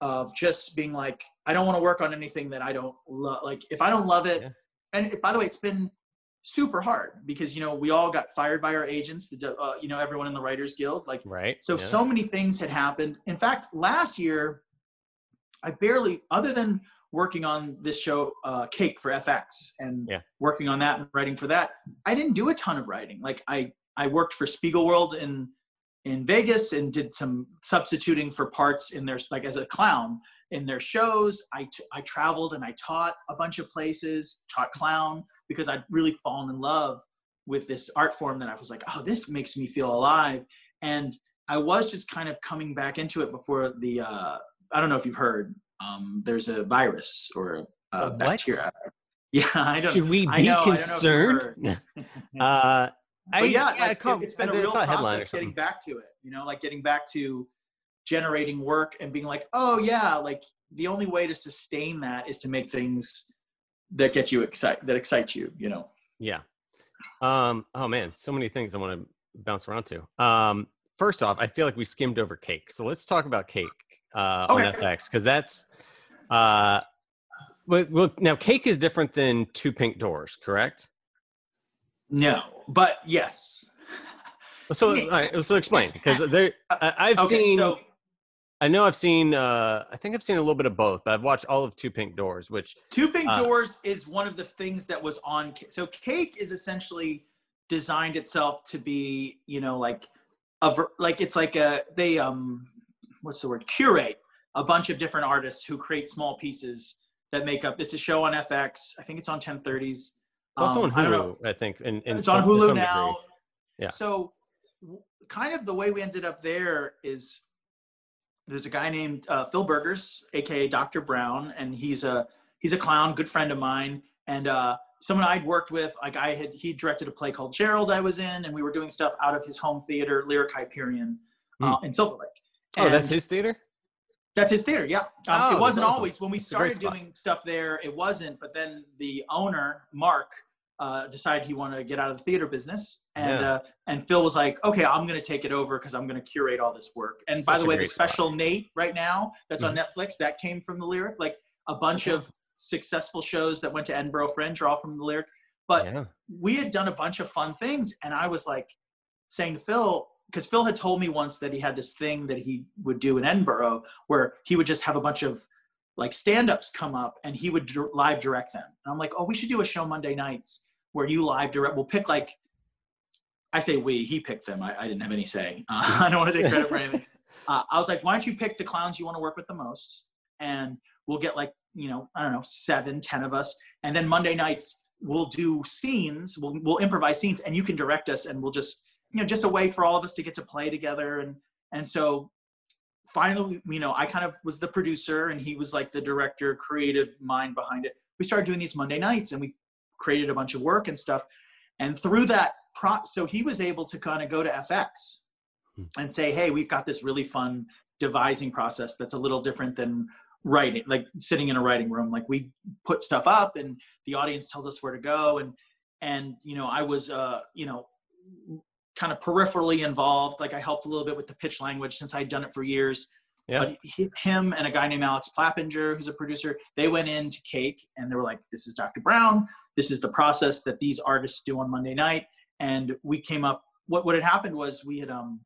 of just being like, I don't want to work on anything that I don't love. Like, if I don't love it, Yeah. and it, by the way, it's been super hard because you know we all got fired by our agents the uh, you know everyone in the writers guild like right. so yeah. so many things had happened in fact last year i barely other than working on this show uh, cake for fx and Yeah. working on that and writing for that i didn't do a ton of writing like i i worked for spiegelworld in in vegas and did some substituting for parts in their like as a clown in their shows. I, t- I traveled and i taught a bunch of places taught clown because i'd really fallen in love with this art form that i was like oh this makes me feel alive. And i was just kind of coming back into it before the uh, i don't know if you've heard um, there's a virus or a, A bacteria. Yeah i don't Should we be know, concerned? uh, I, but yeah, I like, it, has been I a real saw headline or process getting back to it. You know, like getting back to generating work and being like, oh yeah, like the only way to sustain that is to make things that get you excited, that excite you. You know. Yeah. Um, oh man, so many things I want to bounce around to. Um, first off, I feel like we skimmed over cake. So let's talk about cake uh, on FX because that's uh, well, now cake is different than two pink doors, correct? No, but yes. So, Yeah. right, so explain because there, I, I've Okay, seen, so I know I've seen, uh, I think I've seen a little bit of both, but I've watched all of Two Pink Doors, which Two Pink Uh, Doors is one of the things that was on. So Cake is essentially designed itself to be, you know, like a like it's like a they um what's the word curate a bunch of different artists who create small pieces that make up. It's a show on FX. I think it's on 1030s. it's also Um, on I. Hulu, I, think. In, in it's some- on Hulu now. degree. Yeah. So, w- kind of the way we ended up there is there's a guy named uh, Phil Burgers, aka Dr. Brown, and he's a he's a clown, good friend of mine, and uh, someone I'd worked with. Like I had, he directed a play called Gerald I was in, and we were doing stuff out of his home theater, Lyric Hyperion, uh, in Silver Lake. Oh, that's his theater? that's his theater, yeah. Um, Oh, it wasn't awesome. always when we That's started doing stuff there. It wasn't, but then the owner, Mark, uh, decided he wanted to get out of the theater business, and Yeah. uh, and Phil was like, "Okay, I'm going to take it over because I'm going to curate all this work." And by the way, the great spot. Mm-hmm. special Nate right now that's on Netflix that came from the Lyric. Like a bunch Okay. of successful shows that went to Edinburgh Fringe are all from the Lyric. But yeah. we had done a bunch of fun things and i was like saying to phil because phil had told me once that he had this thing that he would do in edinburgh where he would just have a bunch of like stand-ups come up and he would live direct them. And I'm like, oh, we should do a show Monday nights where you live direct. We'll pick like, I say we, he picked them. I, I didn't have any say. Uh, I don't want to take credit for anything. Uh, I was like, why don't you pick the clowns you want to work with the most? And we'll get like, you know, I don't know, seven, ten of us. And then Monday nights, we'll do scenes, we'll, we'll improvise scenes and you can direct us and we'll just, you know, just a way for all of us to get to play together. And, and so finally, you know, I kind of was the producer and he was like the director, creative mind behind it. We started doing these Monday nights and we created a bunch of work and stuff. And through that, pro- so he was able to kind of go to FX Hmm. and say, hey, we've got this really fun devising process that's a little different than writing, like sitting in a writing room. Like we put stuff up and the audience tells us where to go. And, and, you know, I was, uh, you know, kind of peripherally involved. Like I helped a little bit with the pitch language since I'd done it for years. Yeah. But he, him and a guy named Alex Plappinger, who's a producer, they went into Cake and they were like, "This is Dr. Brown. This is the process that these artists do on Monday night." And we came up. What what had happened was we had um,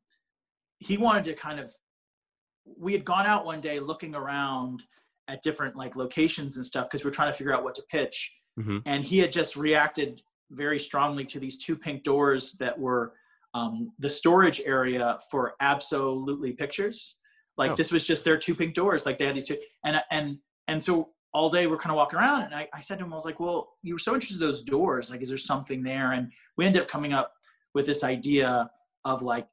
he wanted to kind of, we had gone out one day looking around at different like locations and stuff because we are trying to figure out what to pitch. hmm And he had just reacted very strongly to these two pink doors that were um, the storage area for absolutely pictures like Oh. this was just their two pink doors like they had these two and and and so all day we're kind of walking around and I, I said to him i was like well you were so interested in those doors like is there something there and we ended up coming up with this idea of like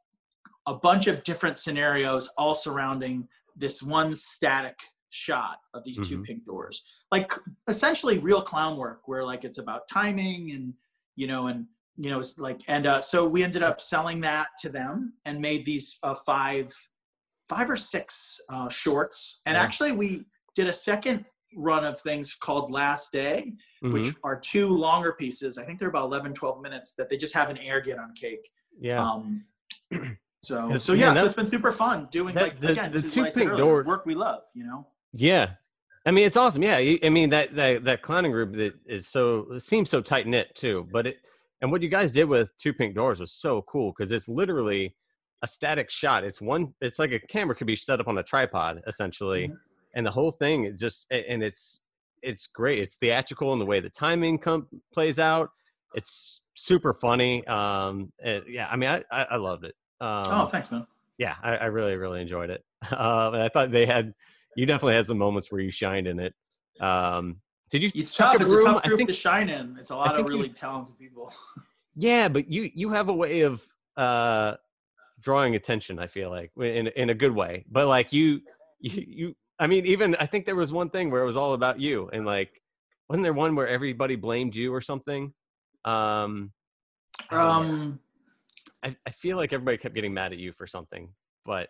a bunch of different scenarios all surrounding this one static shot of these two Mhm. pink doors like essentially real clown work where like it's about timing and you know and you know it's like and uh, so we ended up selling that to them and made these uh, five five or six uh, shorts and Yeah. actually we did a second run of things called last day which Mhm. are two longer pieces i think they're about 11 12 minutes that they just haven't aired yet on cake yeah. um so so yeah so it's been super fun doing that- like the- again the two I pink doors- work we love you know Yeah. I mean, it's awesome. Yeah. I mean, that, that, that clowning group that is so, it seems so tight knit too. But it, and what you guys did with Two Pink Doors was so cool because it's literally a static shot. It's one, it's like a camera could be set up on a tripod essentially. Mhm. And the whole thing is just, and it's, it's great. It's theatrical in the way the timing com- plays out. It's super funny. Um, and yeah, I mean, I, I, I loved it. Um, oh thanks man yeah, I, I really, really enjoyed it. Um, and I thought they had, you definitely had some moments where you shined in it. Um, did you? it's tough it's a tough group think- to shine in it's a lot of think you- really talented people yeah, but you you have a way of uh, drawing attention. I feel like in in a good way. But like you, you, you, I mean, even I think there was one thing where it was all about you, and like, wasn't there one where everybody blamed you or something? Um, I um I, I feel like everybody kept getting mad at you for something, but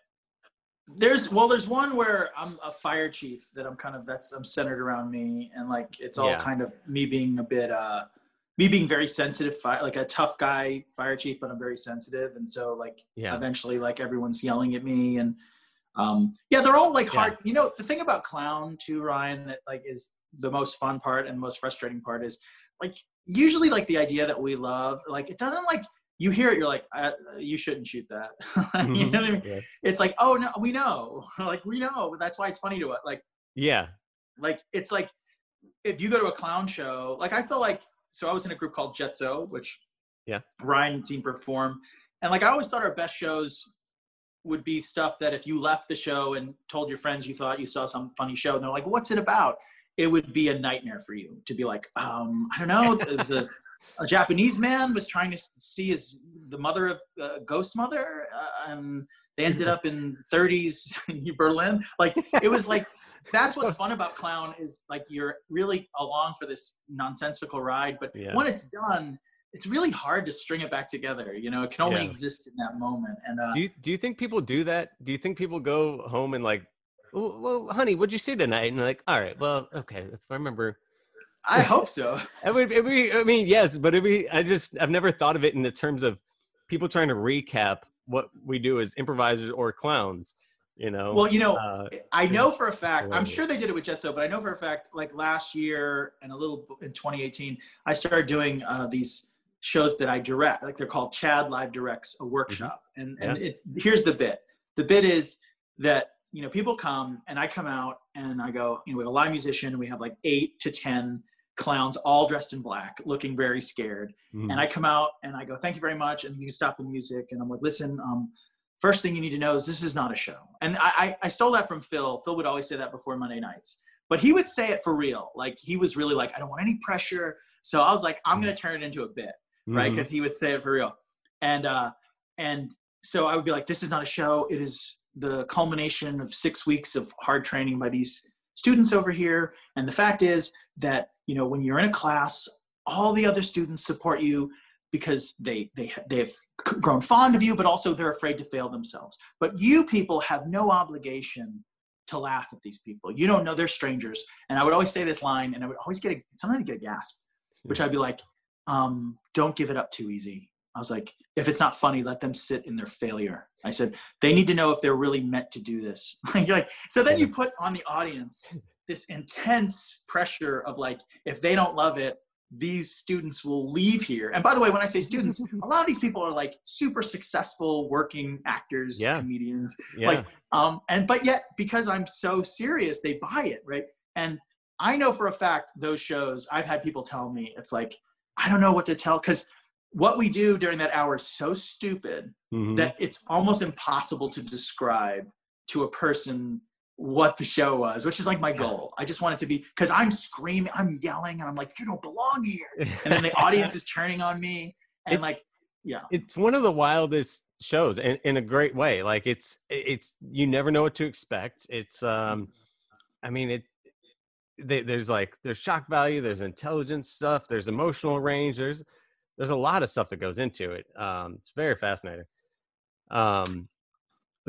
There's well, there's one where I'm a fire chief that I'm kind of that's I'm centered around me, and like it's all Yeah. kind of me being a bit uh me being very sensitive, like a tough guy fire chief, but I'm very sensitive, and so like yeah, eventually like everyone's yelling at me, and um yeah, they're all like Yeah. hard. You know, the thing about clown too, Ryan, that like is the most fun part and most frustrating part is like usually like the idea that we love, like it doesn't like you hear it, you're like, uh, you shouldn't shoot that. you know what I mean? yeah. it's like oh no we know like we know that's why it's funny to us like yeah. like it's like if you go to a clown show like i feel like so i was in a group called jetso which Yeah. ryan and team perform. And like i always thought our best shows would be stuff that if you left the show and told your friends you thought you saw some funny show and they're like what's it about? It would be a nightmare for you to be like um i don't know. There's a a Japanese man was trying to see his the mother of uh, ghost mother, uh, and they ended up in 30s in Berlin. Like it was like that's what's fun about clown is like you're really along for this nonsensical ride, but Yeah. when it's done, it's really hard to string it back together. You know, it can only Yeah. exist in that moment. And uh, Do you do you think people do that? Do you think people go home and like, well, well honey, what'd you see tonight? And like, all right, well, okay, if I remember, I hope so. it would, it would I mean, yes, but it be, I just, I've never thought of it in the terms of people trying to recap what we do as improvisers or clowns. You know, Well, you know, uh, I know for a fact, I'm sure they did it with Jetso, but I know for a fact, like last year and a little in 2018, I started doing uh, these shows that I direct, like they're called Chad Live Directs a workshop. And and Mm-hmm. Yeah. it's here's the bit. The bit is that you know, people come and I come out and I go, you know, we have a live musician and we have like eight to 10 clowns all dressed in black, looking very scared. Mhm. And I come out and I go, thank you very much. And you can stop the music. And I'm like, listen, um, first thing you need to know is this is not a show. And I, I, I stole that from Phil. Phil would always say that before Monday nights, but he would say it for real. Like he was really like, I don't want any pressure. So I was like, I'm going to turn it into a bit right? Because he would say it for real. And uh, and so I would be like, this is not a show. It is the culmination of six weeks of hard training by these students over here. And the fact is that you know when you're in a class, all the other students support you because they they they've grown fond of you, but also they're afraid to fail themselves. But you people have no obligation to laugh at these people. You don't know they're strangers. And I would always say this line, and I would always get a, sometimes I'd get a gasp, which I'd be like, um, "Don't give it up too easy." I was like, "If it's not funny, let them sit in their failure." I said, "They need to know if they're really meant to do this." You're like, so then you put on the audience this intense pressure of like, if they don't love it, these students will leave here. And by the way, when I say students, a lot of these people are like super successful working actors, Yeah. comedians, yeah. like um and but yet because i'm so serious they buy it right and i know for a fact those shows i've had people tell me it's like i don't know what to tell because what we do during that hour is so stupid Mhm. that it's almost impossible to describe to a person what the show was which is like my goal. I just want it to be because i'm screaming i'm yelling and i'm like you don't belong here. And then the audience is turning on me and It's- like yeah. it's one of the wildest shows in, in a great way. Like it's it's you never know what to expect. It's um i mean it they, there's like there's shock value there's intelligence stuff there's emotional range there's there's a lot of stuff that goes into it. Um it's very fascinating. Um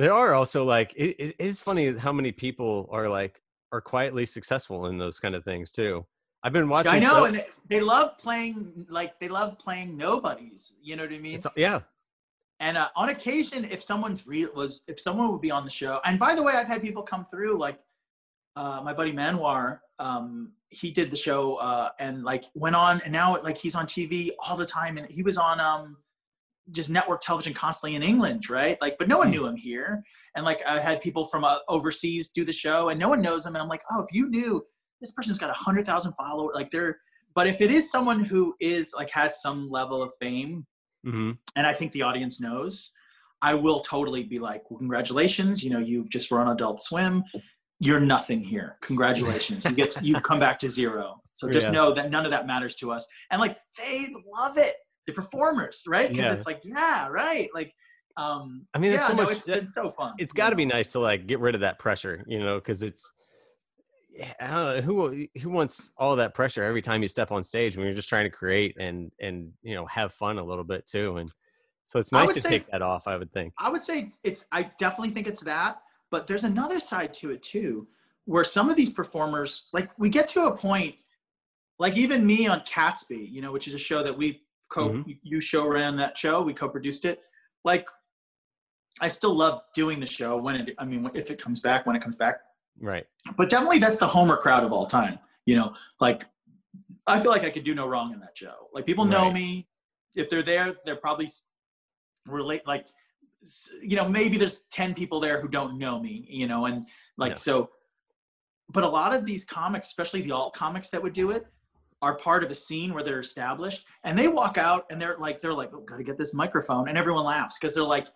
there are also like it, it is funny how many people are like are quietly successful in those kind of things too i've been watching I know, and they, they love playing like they love playing nobodies. You know what I mean? it's, yeah And uh, on occasion, if someone's real was if someone would be on the show, and by the way, I've had people come through like uh, my buddy Manwar. Um, he did the show uh, and like went on, and now like he's on TV all the time, and he was on um, just network television constantly in England, right? Like, but no one knew him here, and like I had people from uh, overseas do the show, and no one knows him, and I'm like, oh, if you knew this person's got a hundred thousand followers, like they're. But if it is someone who is like has some level of fame, hmm and I think the audience knows, I will totally be like, well, congratulations, you know, you've just run Adult Swim. You're nothing here. Congratulations. You get you've come back to zero. So just Yeah. know that none of that matters to us. And like they love it. The performers, right? Because Yeah. it's like, yeah, right. Like um I mean, it's yeah, so no, much- it's been so fun. it's got to be nice to like get rid of that pressure, you know, because it's yeah, I don't know who who wants all that pressure every time you step on stage when you're just trying to create and and you know have fun a little bit too, and so it's nice to say- take that off. I would think. I would say it's I definitely think it's that, but there's another side to it too, where some of these performers, like we get to a point, like even me on Catsby, you know, which is a show that we co Mhm. you show ran that show, we co-produced it. Like I still love doing the show when it I mean if it comes back, when it comes back. Right. But definitely that's the Homer crowd of all time. You know, like I feel like I could do no wrong in that show. Like people know Right. me. If they're there, they're probably relate like you know, maybe there's 10 people there who don't know me, you know, and like Yeah. so but a lot of these comics, especially the alt comics that would do it, are part of a scene where they're established and they walk out and they're like they're like, "Oh, got to get this microphone." And everyone laughs because they're like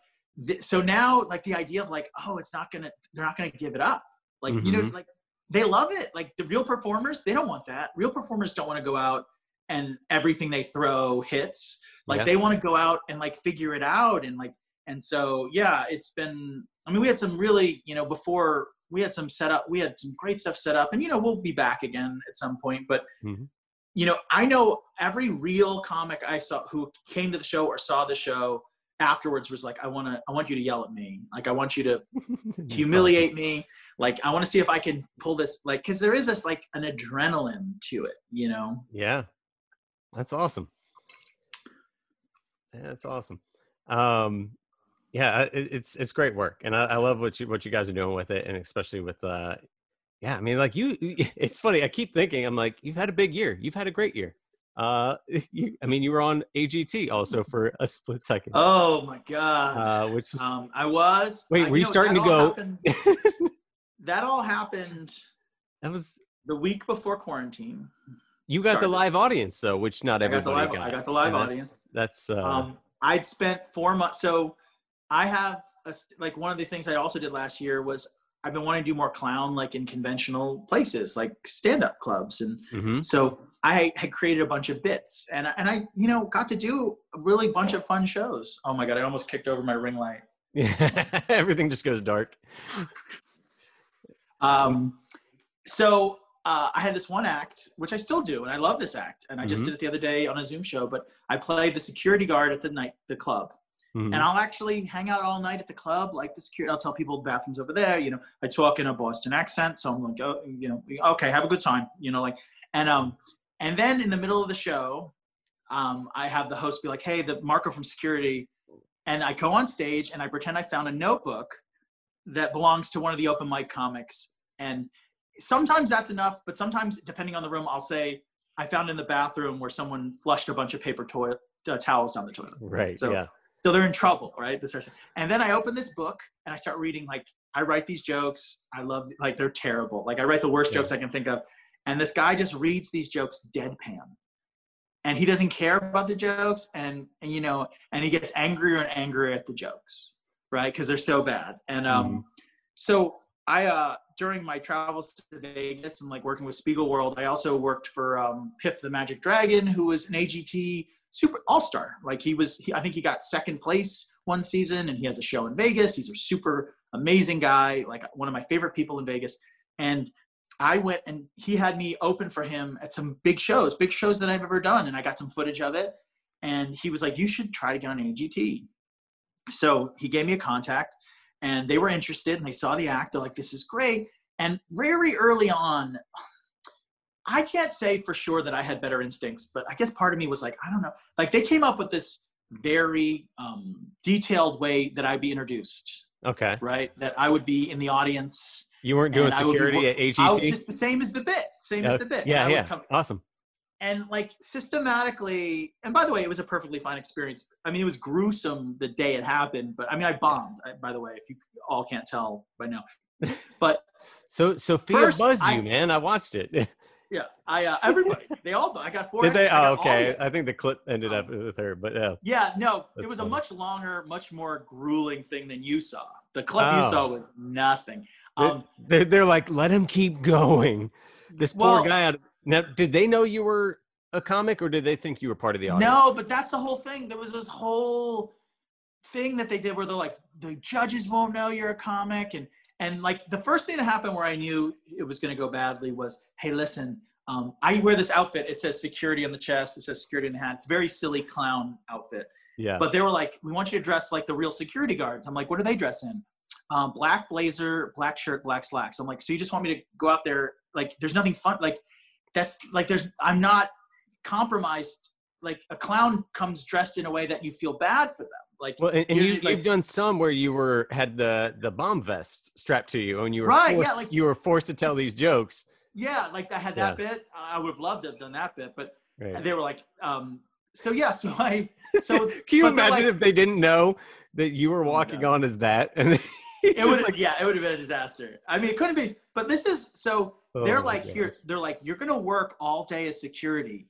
th- so now like the idea of like, "Oh, it's not to they're not to give it up." Like, you know, Mhm. like they love it. Like the real performers, they don't want that. Real performers don't want to go out and everything they throw hits. Like Yeah. they want to go out and like figure it out and like and so yeah, it's been I mean we had some really, you know, before we had some set up, we had some great stuff set up and you know, we'll be back again at some point, but Mhm. You know, I know every real comic I saw who came to the show or saw the show afterwards was like I want to I want you to yell at me. Like I want you to humiliate me like i want to see if i can pull this like because there is this like an adrenaline to it you know Yeah, that's awesome. Yeah, That's awesome. Um, yeah, it, it's it's great work, and I, I love what you what you guys are doing with it, and especially with uh, yeah. I mean, like you, it's funny. I keep thinking, I'm like, you've had a big year. You've had a great year. Uh, you, I mean, you were on AGT also for a split second, oh my god uh, which is um i was Wait, I- were you know, starting to go- happened- that all happened That was the week before quarantine. you got the live audience though, which not I got the everybody live- I got the live that's- audience. That's uh, um, I'd spent four months. So I have a, like one of the things I also did last year was I've been wanting to do more clown like in conventional places like stand up clubs and mhm. so I had created a bunch of bits and and I you know got to do a really bunch of fun shows. Oh my god, I almost kicked over my ring light. yeah, everything just goes dark. Um, so uh, I had this one act, which I still do, and I love this act. And I just Mhm. did it the other day on a Zoom show. But I play the security guard at the night the club, Mhm. and I'll actually hang out all night at the club, like the security. I'll tell people the bathrooms over there. You know, I talk in a Boston accent, so I'm like, oh, you know, okay, have a good time. You know, like, and um, and then in the middle of the show, um, I have the host be like, hey, the Marco from security, and I go on stage and I pretend I found a notebook that belongs to one of the open mic comics, and sometimes that's enough, but sometimes depending on the room, I'll say I found in the bathroom where someone flushed a bunch of paper toilet uh, towels down the toilet. right. so- yeah. So they're in trouble, right? This person. And then I open this book and I start reading. Like I write these jokes. I love like they're terrible. Like I write the worst Yeah. jokes I can think of, and this guy just reads these jokes deadpan, and he doesn't care about the jokes, and and you know, and he gets angrier and angrier at the jokes, right? Because they're so bad. And um, Mhm. so I uh during my travels to Vegas and like working with Spiegelworld, I also worked for um, Piff the Magic Dragon, who was an AGT super all star. Like he was, he, I think he got second place one season, and he has a show in Vegas. He's a super amazing guy, like one of my favorite people in Vegas. And I went and he had me open for him at some big shows, big shows that I've ever done, and I got some footage of it. And he was like, "You should try to get on AGT." So he gave me a contact, and they were interested, and they saw the act. They're like, "This is great." And very early on, I can't say for sure that I had better instincts, but I guess part of me was like, I don't know. Like they came up with this very um, detailed way that I'd be introduced, Okay. right? That I would be in the audience. You weren't doing would be security at AGT. I would just the same as the bit, same as the bit. yeah, And I would yeah. come- Awesome. And like systematically, and by the way, it was a perfectly fine experience. I mean, it was gruesome the day it happened, but I mean, I bombed. I, by the way, if you all can't tell by now, but So Sofia First, buzzed I- you, man. I watched it. Yeah, I uh, everybody they all I got four. they? I Oh, okay. I think the clip ended up Um, with her, but yeah. Yeah, no, That's it was funny. a much longer, much more grueling thing than you saw. The clip Oh. you saw was nothing. Um, they're, they're like, let him keep going. This poor Well- guy. Out now, did they know you were a comic, or did they think you were part of the audience? no, but that's the whole thing. There was this whole thing that they did where they're like, the judges won't know you're a comic, and and like the first thing that happened where I knew it was going to go badly was, hey, listen, um, I wear this outfit. It says security on the chest. It says security in the hat. It's a very silly clown outfit. Yeah. But they were like, we want you to dress like the real security guards. I'm like, what do they dress in? Um, black blazer, black shirt, black slacks. I'm like, so you just want me to go out there? Like, there's nothing fun. Like, that's like, there's, I'm not compromised. Like, a clown comes dressed in a way that you feel bad for them. Like, well, and, and you, like- you've done some where you were had the the bomb vest strapped to you, and you were Right, yeah, forced, like- you were forced to tell these jokes. yeah, like I had that bit. I would have loved to have done that bit, but Right. they were like, um, so yeah, so I, so Can you imagine like- if they didn't know that you were walking on as that, and they it would, like, yeah, it would have been a disaster. I mean, it couldn't be, but this is so. Oh they're like here they're like you're gonna work all day as security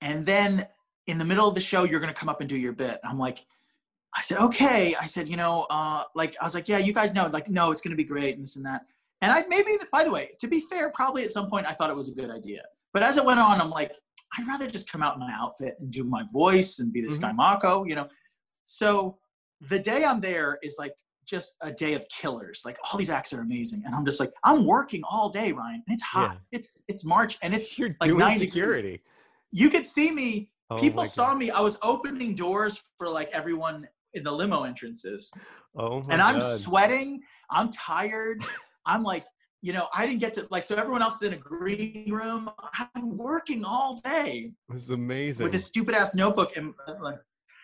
and then in the middle of the show you're gonna come up and do your bit i'm like i said okay i said you know uh like i was like yeah you guys know like no it's gonna be great and this and that and i maybe by the way to be fair probably at some point i thought it was a good idea but as it went on i'm like i'd rather just come out in my outfit and do my voice and be the Mhm. sky mako you know so the day i'm there is like just a day of killers. Like all these acts are amazing, and I'm just like, I'm working all day, Ryan. And it's hot. It's it's March, and it's you're like doing 90 security. you could see me. Oh People saw God. me. I was opening doors for like everyone in the limo entrances, Oh my and I'm God. sweating. I'm tired. I'm like, you know, I didn't get to like. So everyone else is in a green room. I'm working all day It's amazing. with this stupid ass notebook and uh, like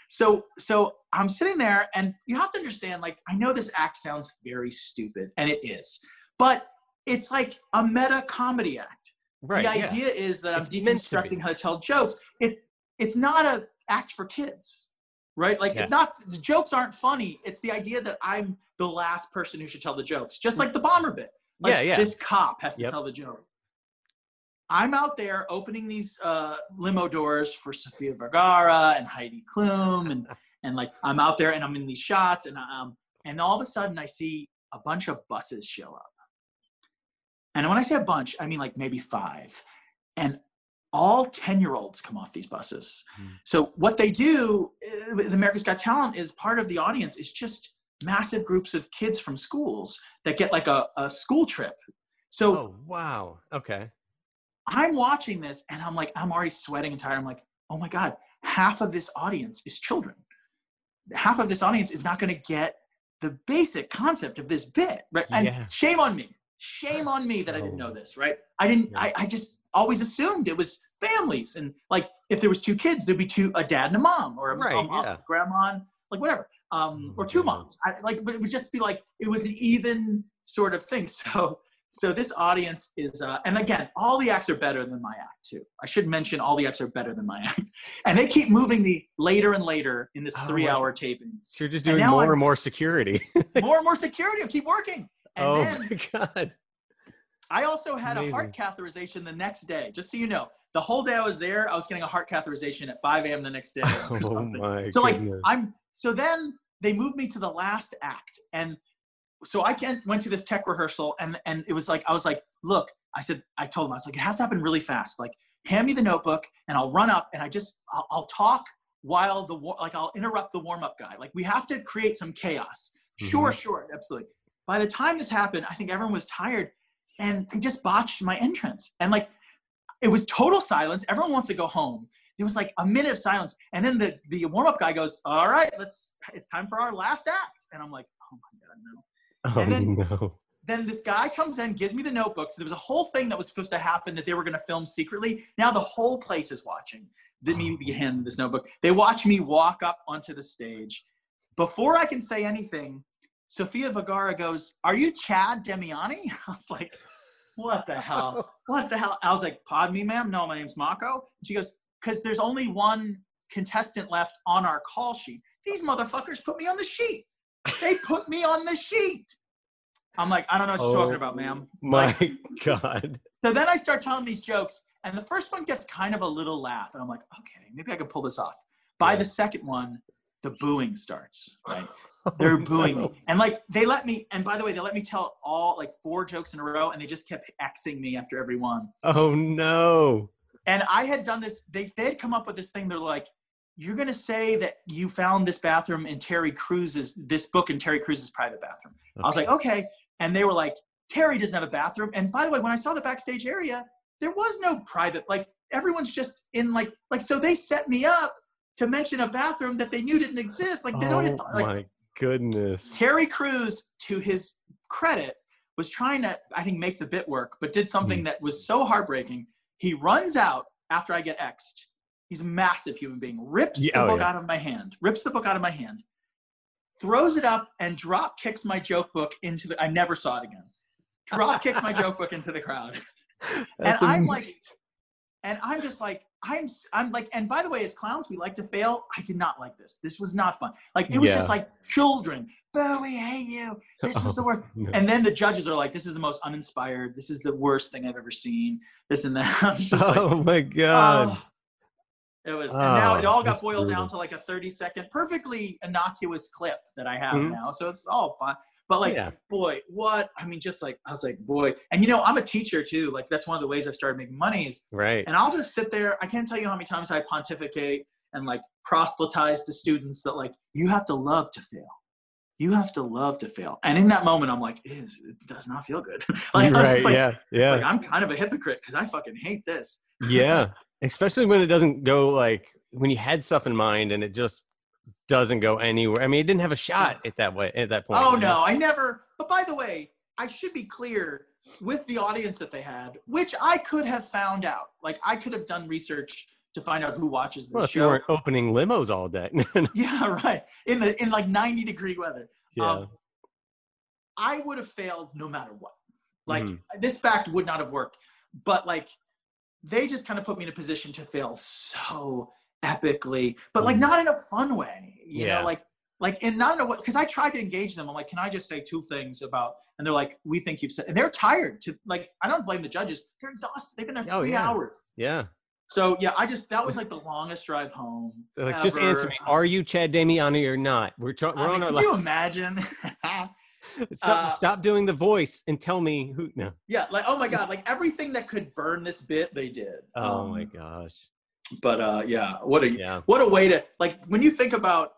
so so i'm sitting there and you have to understand like i know this act sounds very stupid and it is but it's like a meta comedy act right. the yeah. idea is that i'm It's deconstructing how to tell jokes it it's not a act for kids right like it's not the jokes aren't funny it's the idea that i'm the last person who should tell the jokes just like the bomber bit Like, Yeah, yeah. This cop has to Yep. tell the joke. I'm out there opening these uh, limo doors for Sofia Vergara and Heidi Klum, and and like I'm out there and I'm in these shots, and um, and all of a sudden I see a bunch of buses show up. And when I say a bunch, I mean like maybe five, and all ten year olds come off these buses. Hmm. So what they do, uh, with America's Got Talent, is part of the audience is just massive groups of kids from schools that get like a, a school trip. So Oh wow. Okay. I'm watching this and I'm like, I'm already sweating and tired. I'm like, oh my God, half of this audience is children. Half of this audience is not going to get the basic concept of this bit. Right. And Yeah. shame on me. Shame on me that I didn't know this. Right. I didn't, Yeah. I, I just always assumed it was families. And like, if there was two kids, there'd be two, a dad and a mom or a, Right, mom, yeah. grandma, and like whatever. Um, or two moms. I, like, but it would just be like, it was an even sort of thing. So, so this audience is, uh, and again, all the acts are better than my act too. I should mention all the acts are better than my act, and they keep moving me later and later in this Oh, three-hour taping. So you're just doing now more I'm- and more security. More and more security. Keep working. And oh then my god. I also had a heart catheterization the next day. Just so you know, the whole day I was there, I was getting a heart catheterization at 5 a.m. the next day. Oh my. so like goodness. i'm so then they moved me to the last act and so i can, went to this tech rehearsal and and it was like i was like look i said i told him i was like it has to happen really fast. Like hand me the notebook and i'll run up and i just i'll, I'll talk while the like i'll interrupt the warm-up guy. Like we have to create some chaos. Mm-hmm. Sure sure absolutely. By the time this happened i think everyone was tired and they just botched my entrance. And like it was total silence. Everyone wants to go home. There was like a minute of silence. And then the the warm-up guy goes all right let's it's time for our last act. And i'm like oh my god no oh and then- no. then this guy comes in gives me the notebook So there was a whole thing that was supposed to happen that they were going to film secretly now the whole place is watching did oh, me be handed this notebook they watch me walk up onto the stage before i can say anything Sofia Vergara goes, "Are you Chad Damiani?" I was like, "What the hell? What the hell?" I was like, Pod me, ma'am. No, my name's Mako." And she goes, "Because there's only one contestant left on our call sheet. These motherfuckers put me on the sheet. They put me on the sheet." I'm like, "I don't know what you're Oh, talking about, ma'am." Oh my Like, god. so then I start telling these jokes, and the first one gets kind of a little laugh, and I'm like, "Okay, maybe I can pull this off." By Yeah. the second one, the booing starts. Right oh they're Oh, booing no. me and like they let me and by the way they let me tell all like four jokes in a row and they just kept xing me after every one Oh no. and i had done this they, they had come up with this thing they're like you're going to say that you found this bathroom in terry crews's this book in terry crews's private bathroom i was like okay and they were like terry doesn't have a bathroom and by the way when i saw the backstage area there was no private like everyone's just in like like so they set me up to mention a bathroom that they knew didn't exist like they don't oh like my goodness. Terry Crews, to his credit, was trying to, I think, make the bit work, but did something hmm. that was so heartbreaking. He runs out after I get X'd. He's a massive human being. Rips Yeah, the oh, book yeah. out of my hand. Rips the book out of my hand. Throws it up and drop kicks my joke book into the. I never saw it again. Drop kicks my joke book into the crowd. That's I'm am- like, and I'm just like, I'm, I'm like, and by the way, as clowns, we like to fail. I did not like this. This was not fun. Like, it was Yeah. just like children. Boo, we hate you. This was the oh, worst. No. And then the judges are like, this is the most uninspired. This is the worst thing I've ever seen. This and that. Just like, oh my god. oh. It was, and now it Oh, all got boiled down to like a 30 second, perfectly innocuous clip that I have Mhm. now. So it's all fun. But like, yeah. boy, what? I mean, just like, I was like, boy. And you know, I'm a teacher too. Like, that's one of the ways I started making money is Right. and I'll just sit there. I can't tell you how many times I pontificate and like proselytize to students that like you have to love to fail. You have to love to fail. And in that moment, I'm like, "Ew, it does not feel good. like, I was right. just like, yeah. Yeah. like, I'm kind of a hypocrite because I fucking hate this. yeah. Especially when it doesn't go like when you had stuff in mind and it just doesn't go anywhere. I mean, it didn't have a shot at that way at that point. Oh no, I never. But by the way, I should be clear with the audience that they had, which I could have found out. Like I could have done research to find out who watches this Well, if you weren't opening limos all day. Yeah, right. In the in like 90 degree weather. yeah. Um, I would have failed no matter what. Like Mhm. this fact would not have worked. But like they just kind of put me in a position to fail so epically, but like Mhm. not in a fun way. You Yeah. know, like like and not know what because I tried to engage them. I'm like, can I just say two things about? And they're like, we think you've said, and they're tired. To like, I don't blame the judges. They're exhausted. They've been there Oh, three yeah. hours. Yeah. So yeah, I just that was like the longest drive home. Like, just answer me. Are you Chad Damiani or not? We're, try- we're I on our can you imagine? Stop, uh, stop doing the voice and tell me who. No. yeah, like oh my god, like everything that could burn this bit, they did. Oh Um, my gosh. But uh, yeah, what a Yeah. what a way to like when you think about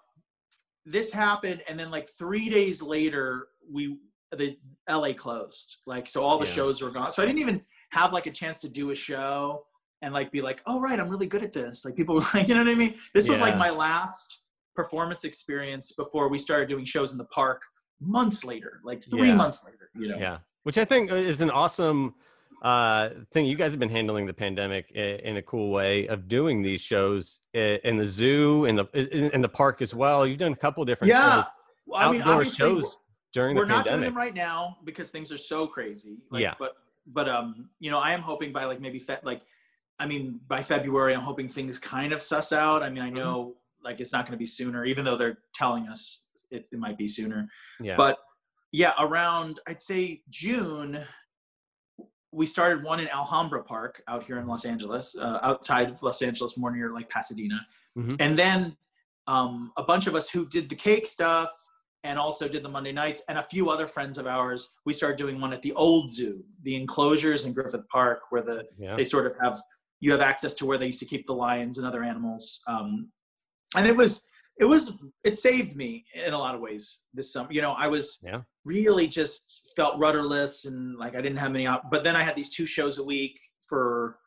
this happened and then like three days later we the LA closed. Like so all the Yeah. shows were gone. So I didn't even have like a chance to do a show and like be like, oh right, I'm really good at this. Like people were like, you know what I mean? This was like my last performance experience before we started doing shows in the park months later, like three Yeah. months later, you know. Yeah. Which I think is an awesome uh, thing. You guys have been handling the pandemic in a cool way of doing these shows in the zoo, in the in, the park as well. You've done a couple different Yeah. shows, Well, I mean, obviously, shows during we're the not doing pandemic. them right now because things are so crazy. Like, Yeah. But but um, you know, I am hoping by like maybe fe- like, I mean, by February, I'm hoping things kind of suss out. I mean, Mm-hmm. I know like it's not going to be sooner, even though they're telling us it, it might be sooner. yeah. But yeah, around I'd say June, we started one in Alhambra Park out here in Los Angeles, uh, outside of Los Angeles, more near like Pasadena. Mhm. And then um, a bunch of us who did the cake stuff and also did the Monday nights, and a few other friends of ours, we started doing one at the old zoo, the enclosures in Griffith Park, where the yeah. they sort of have you have access to where they used to keep the lions and other animals um, and it was it was it saved me in a lot of ways this summer. You know i was Yeah. really just felt rudderless and like i didn't have many op- but then i had these two shows a week for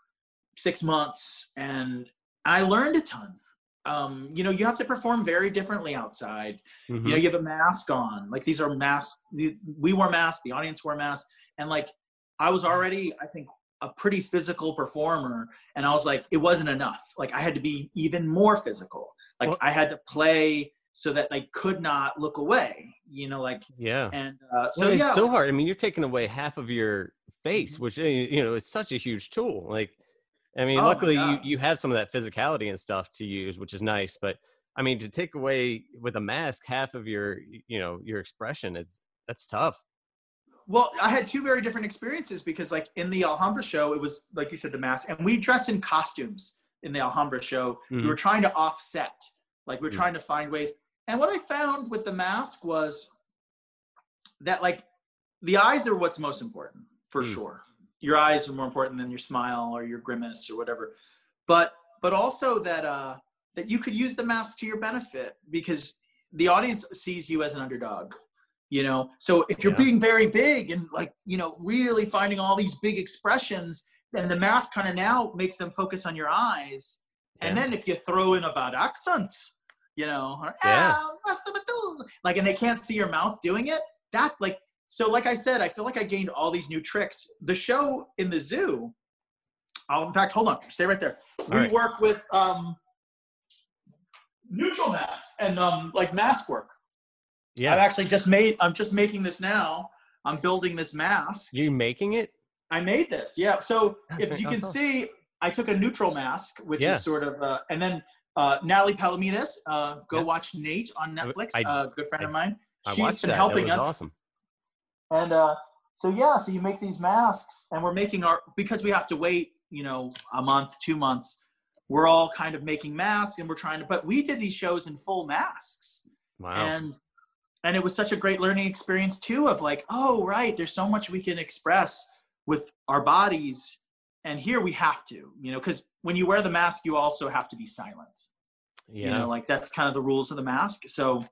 six months and i learned a ton. Um, you know you have to perform very differently outside. Mhm. you know you have a mask on. Like these are masks we wore masks the audience wore masks and like i was already i think a pretty physical performer and i was like it wasn't enough. Like i had to be even more physical like Well- i had to play so that they could not look away you know like yeah. and uh, so So it's yeah so hard. I mean, you're taking away half of your face, Mhm. which uh, you know is such a huge tool. Like, I mean, Oh luckily you, you have some of that physicality and stuff to use, which is nice. But I mean, to take away with a mask half of your, you know, your expression, it's that's tough. Well, I had two very different experiences because, like, in the Alhambra show, it was like you said, the mask, and we dressed in costumes in the Alhambra show. Mhm. We were trying to offset, like, we we're Mhm. trying to find ways. And what I found with the mask was that, like, the eyes are what's most important for Mm. sure. Your eyes are more important than your smile or your grimace or whatever. But but also that uh, that you could use the mask to your benefit because the audience sees you as an underdog you know so if you're Yeah. being very big and like you know really finding all these big expressions then the mask kind of now makes them focus on your eyes and then if you throw in a bad accent you know or, Yeah. "Ah, what's the matul?" like and they can't see your mouth doing it that like so like i said i feel like i gained all these new tricks the show in the zoo oh in fact hold on stay right there we right. work with um neutral mask and um like mask work Yeah, I've actually just made. I'm just making this now. I'm building this mask. you making it? I made this. Yeah. So That's if you can see, I took a neutral mask, which Yeah. is sort of, uh, and then uh, Natalie Palamides. Uh, go Yeah. watch Nate on Netflix. I- uh, good friend I- of mine. I She's watched been that. helping us. awesome. And uh, so yeah, so you make these masks, and we're making our because we have to wait, you know, a month, two months. We're all kind of making masks, and we're trying to. But we did these shows in full masks Wow. and and it was such a great learning experience too of like oh right there's so much we can express with our bodies and here we have to you know because when you wear the mask you also have to be silent. Yeah. you know like that's kind of the rules of the mask. So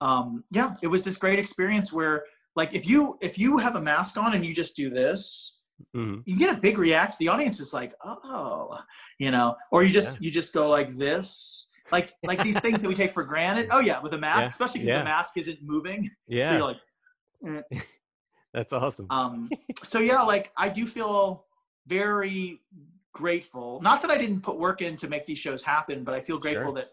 um yeah it was this great experience where like if you if you have a mask on and you just do this Mhm. you get a big react. The audience is like oh you know or you just you just go like this. Like like these things that we take for granted. Oh yeah with a mask Yeah, especially because yeah. the mask isn't moving. So Yeah, you're like that's awesome. um so yeah like i do feel very grateful not that i didn't put work in to make these shows happen but i feel grateful Sure. that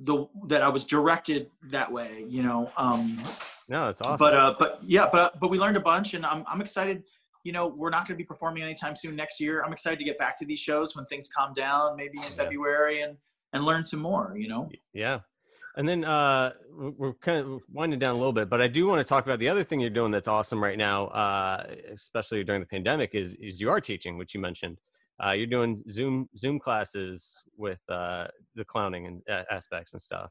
the that i was directed that way you know um no, it's awesome. but uh but yeah but but we learned a bunch and i'm, I'm excited you know we're not going to be performing anytime soon next year i'm excited to get back to these shows when things calm down maybe in Yeah. february and and learn some more you know yeah And then uh, we're kind of winding down a little bit, but I do want to talk about the other thing you're doing that's awesome right now, uh, especially during the pandemic, is is you are teaching, which you mentioned. Uh, you're doing Zoom Zoom classes with uh, the clowning and uh, aspects and stuff.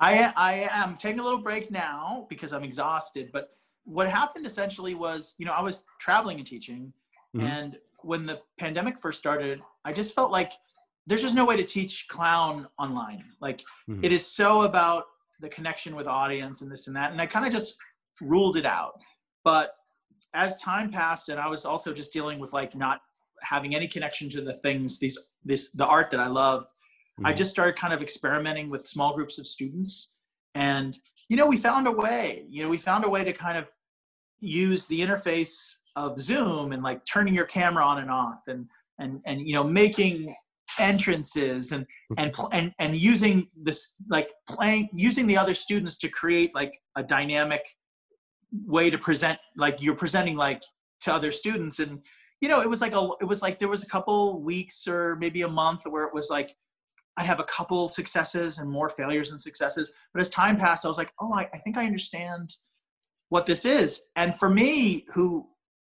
I I am taking a little break now because I'm exhausted. But what happened essentially was, you know, I was traveling and teaching, mm-hmm. and when the pandemic first started, I just felt like there's just no way to teach clown online. Like mm-hmm. it is so about the connection with audience and this and that, and I kind of just ruled it out. But as time passed, and I was also just dealing with like not having any connection to the things these this the art that I loved mm-hmm. I just started kind of experimenting with small groups of students. And, you know, we found a way, you know, we found a way to kind of use the interface of Zoom and like turning your camera on and off and, and, and, you know, making entrances and, mm-hmm. and, and, and using this, like playing, using the other students to create like a dynamic way to present, like you're presenting like to other students. And, you know, it was like a, it was like there was a couple weeks or maybe a month where it was like I'd have a couple successes and more failures and successes. But as time passed, I was like, oh, I, I think I understand what this is. And for me, who,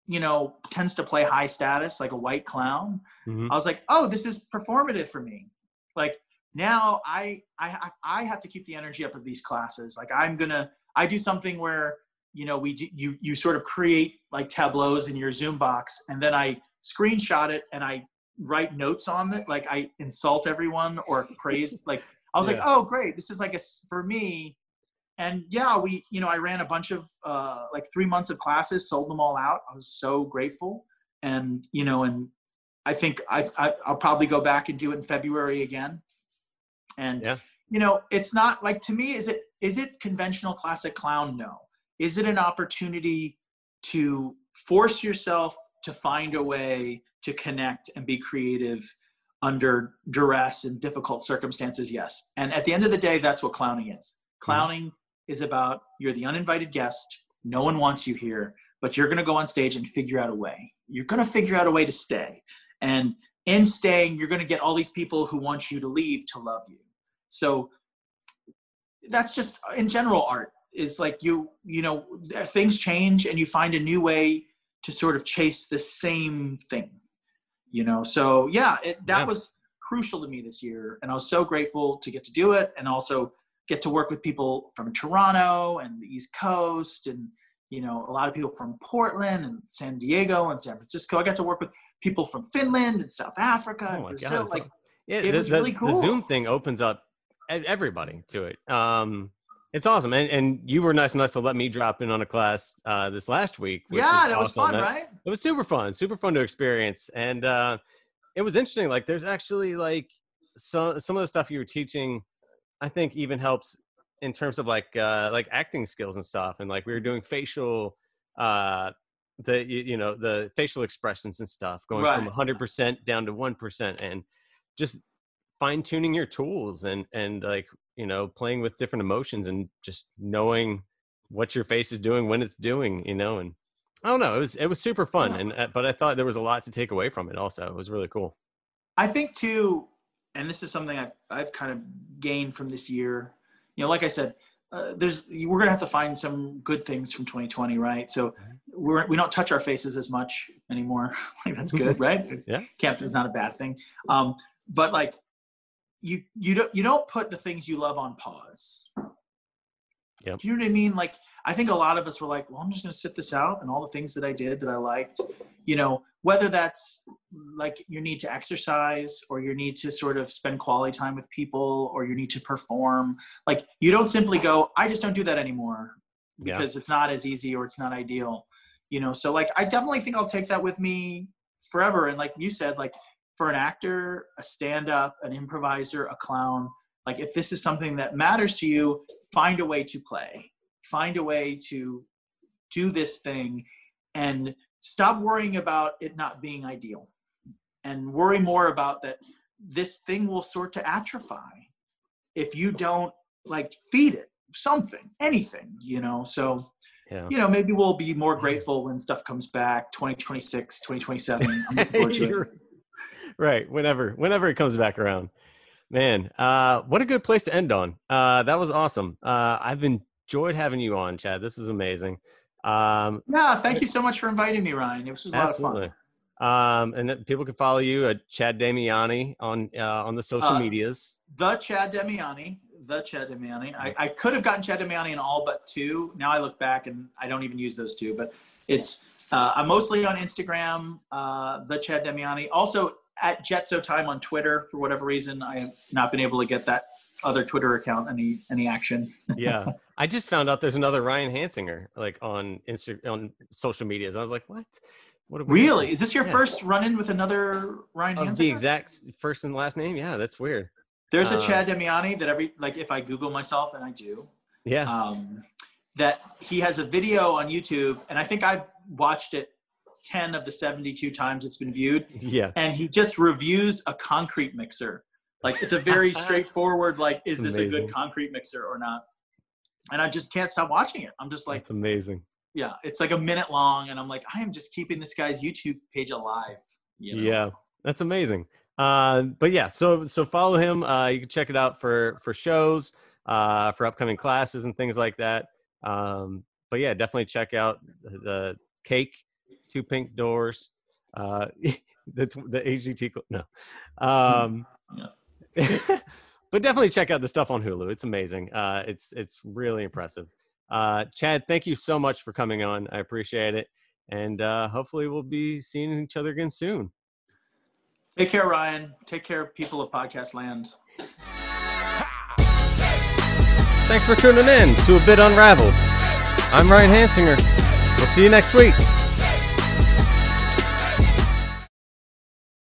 you know, tends to play high status like a white clown, mm-hmm. I was like, oh, this is performative for me. Like now I, I, I have to keep the energy up of these classes. Like I'm going to, I do something where, you know, we, you, you sort of create like tableaus in your Zoom box and then I screenshot it and I write notes on it like i insult everyone or praise like i was yeah. like oh great this is like a for me and yeah we you know i ran a bunch of uh like three months of classes sold them all out. I was so grateful. And you know and i think i, I i'll probably go back and do it in february again. And yeah. you know it's not like to me is it is it conventional classic clown? No. Is it an opportunity to force yourself to find a way to connect and be creative under duress and difficult circumstances? Yes. And at the end of the day that's what clowning is. Mm-hmm. clowning. Is about you're the uninvited guest no one wants you here but you're going to go on stage and figure out a way. You're going to figure out a way to stay. And in staying you're going to get all these people who want you to leave to love you. So that's just in general art is like you you know things change and you find a new way to sort of chase the same thing you know? So yeah it, that yeah. was crucial to me this year and i was so grateful to get to do it and also get to work with people from toronto and the east coast and you know a lot of people from portland and san diego and san francisco i got to work with people from finland and south africa oh and brazil God, like yeah, it the, was really cool the zoom thing opens up everybody to it um it's awesome, and and you were nice enough to let me drop in on a class uh, this last week. Yeah, that awesome. was fun, right? It was super fun, super fun to experience, and uh, it was interesting. Like, there's actually like some some of the stuff you were teaching. I think even helps in terms of like uh, like acting skills and stuff, and like we were doing facial uh the you, you know the facial expressions and stuff going right. from 100% down to 1% and just fine tuning your tools and and like you know playing with different emotions and just knowing what your face is doing when it's doing you know and i don't know it was it was super fun and uh, but i thought there was a lot to take away from it also it was really cool i think too and this is something i've i've kind of gained from this year you know like i said uh, there's we're gonna have to find some good things from 2020 right so mm-hmm. we're we don't touch our faces as much anymore like that's good right yeah camp is not a bad thing um but like you you don't you don't put the things you love on pause. Yep. Do you know what I mean? Like I think a lot of us were like, well, I'm just going to sit this out and all the things that I did that I liked, you know, whether that's like your need to exercise or your need to sort of spend quality time with people or you need to perform. Like you don't simply go, I just don't do that anymore because yeah. it's not as easy or it's not ideal, you know. So like I definitely think I'll take that with me forever. And like you said, like for an actor, a stand up, an improviser, a clown, like if this is something that matters to you, find a way to play, find a way to do this thing and stop worrying about it not being ideal and worry more about that this thing will sort to atrophy if you don't like feed it something anything you know so yeah. you know maybe we'll be more grateful when stuff comes back 2026 2027 i'm looking forward to it right whenever whenever it comes back around Man, uh, what a good place to end on. Uh, that was awesome. Uh, I've enjoyed having you on, Chad. This is amazing. Um, yeah, thank you so much for inviting me, Ryan. It was, was a absolutely. lot of fun. Um, and people can follow you at Chad Damiani on uh, on the social uh, medias. The Chad Damiani, the Chad Damiani. I, I could have gotten Chad Damiani in all but two. Now I look back and I don't even use those two. But it's uh, I'm mostly on Instagram, uh, the Chad Damiani. Also at Jetso Time on Twitter. For whatever reason, I have not been able to get that other Twitter account any any action. yeah, I just found out there's another Ryan Hansinger like on Insta on social medias. I was like, what? What really? Doing? Is this your yeah. first run in with another Ryan Hansinger? The exact first and last name? Yeah, that's weird. There's a uh, Chad Damiani that every like if I Google myself and I do. Yeah. Um, that he has a video on YouTube, and I think I've watched it 10 of the 72 times it's been viewed. Yeah. And he just reviews a concrete mixer. Like it's a very straightforward, like, is this amazing. a good concrete mixer or not? And I just can't stop watching it. I'm just like, it's amazing. Yeah. It's like a minute long. And I'm like, I am just keeping this guy's YouTube page alive. You know? Yeah. That's amazing. Uh, but yeah, so, so follow him. Uh, you can check it out for, for shows, uh, for upcoming classes and things like that. Um, but yeah, definitely check out the cake two pink doors, uh, the the HGT. No, um, yeah. but definitely check out the stuff on Hulu. It's amazing. Uh, it's it's really impressive. Uh, Chad, thank you so much for coming on. I appreciate it, and uh, hopefully we'll be seeing each other again soon. Take care, Ryan. Take care, people of podcast land. Thanks for tuning in to A Bit Unraveled. I'm Ryan Hansinger. We'll see you next week.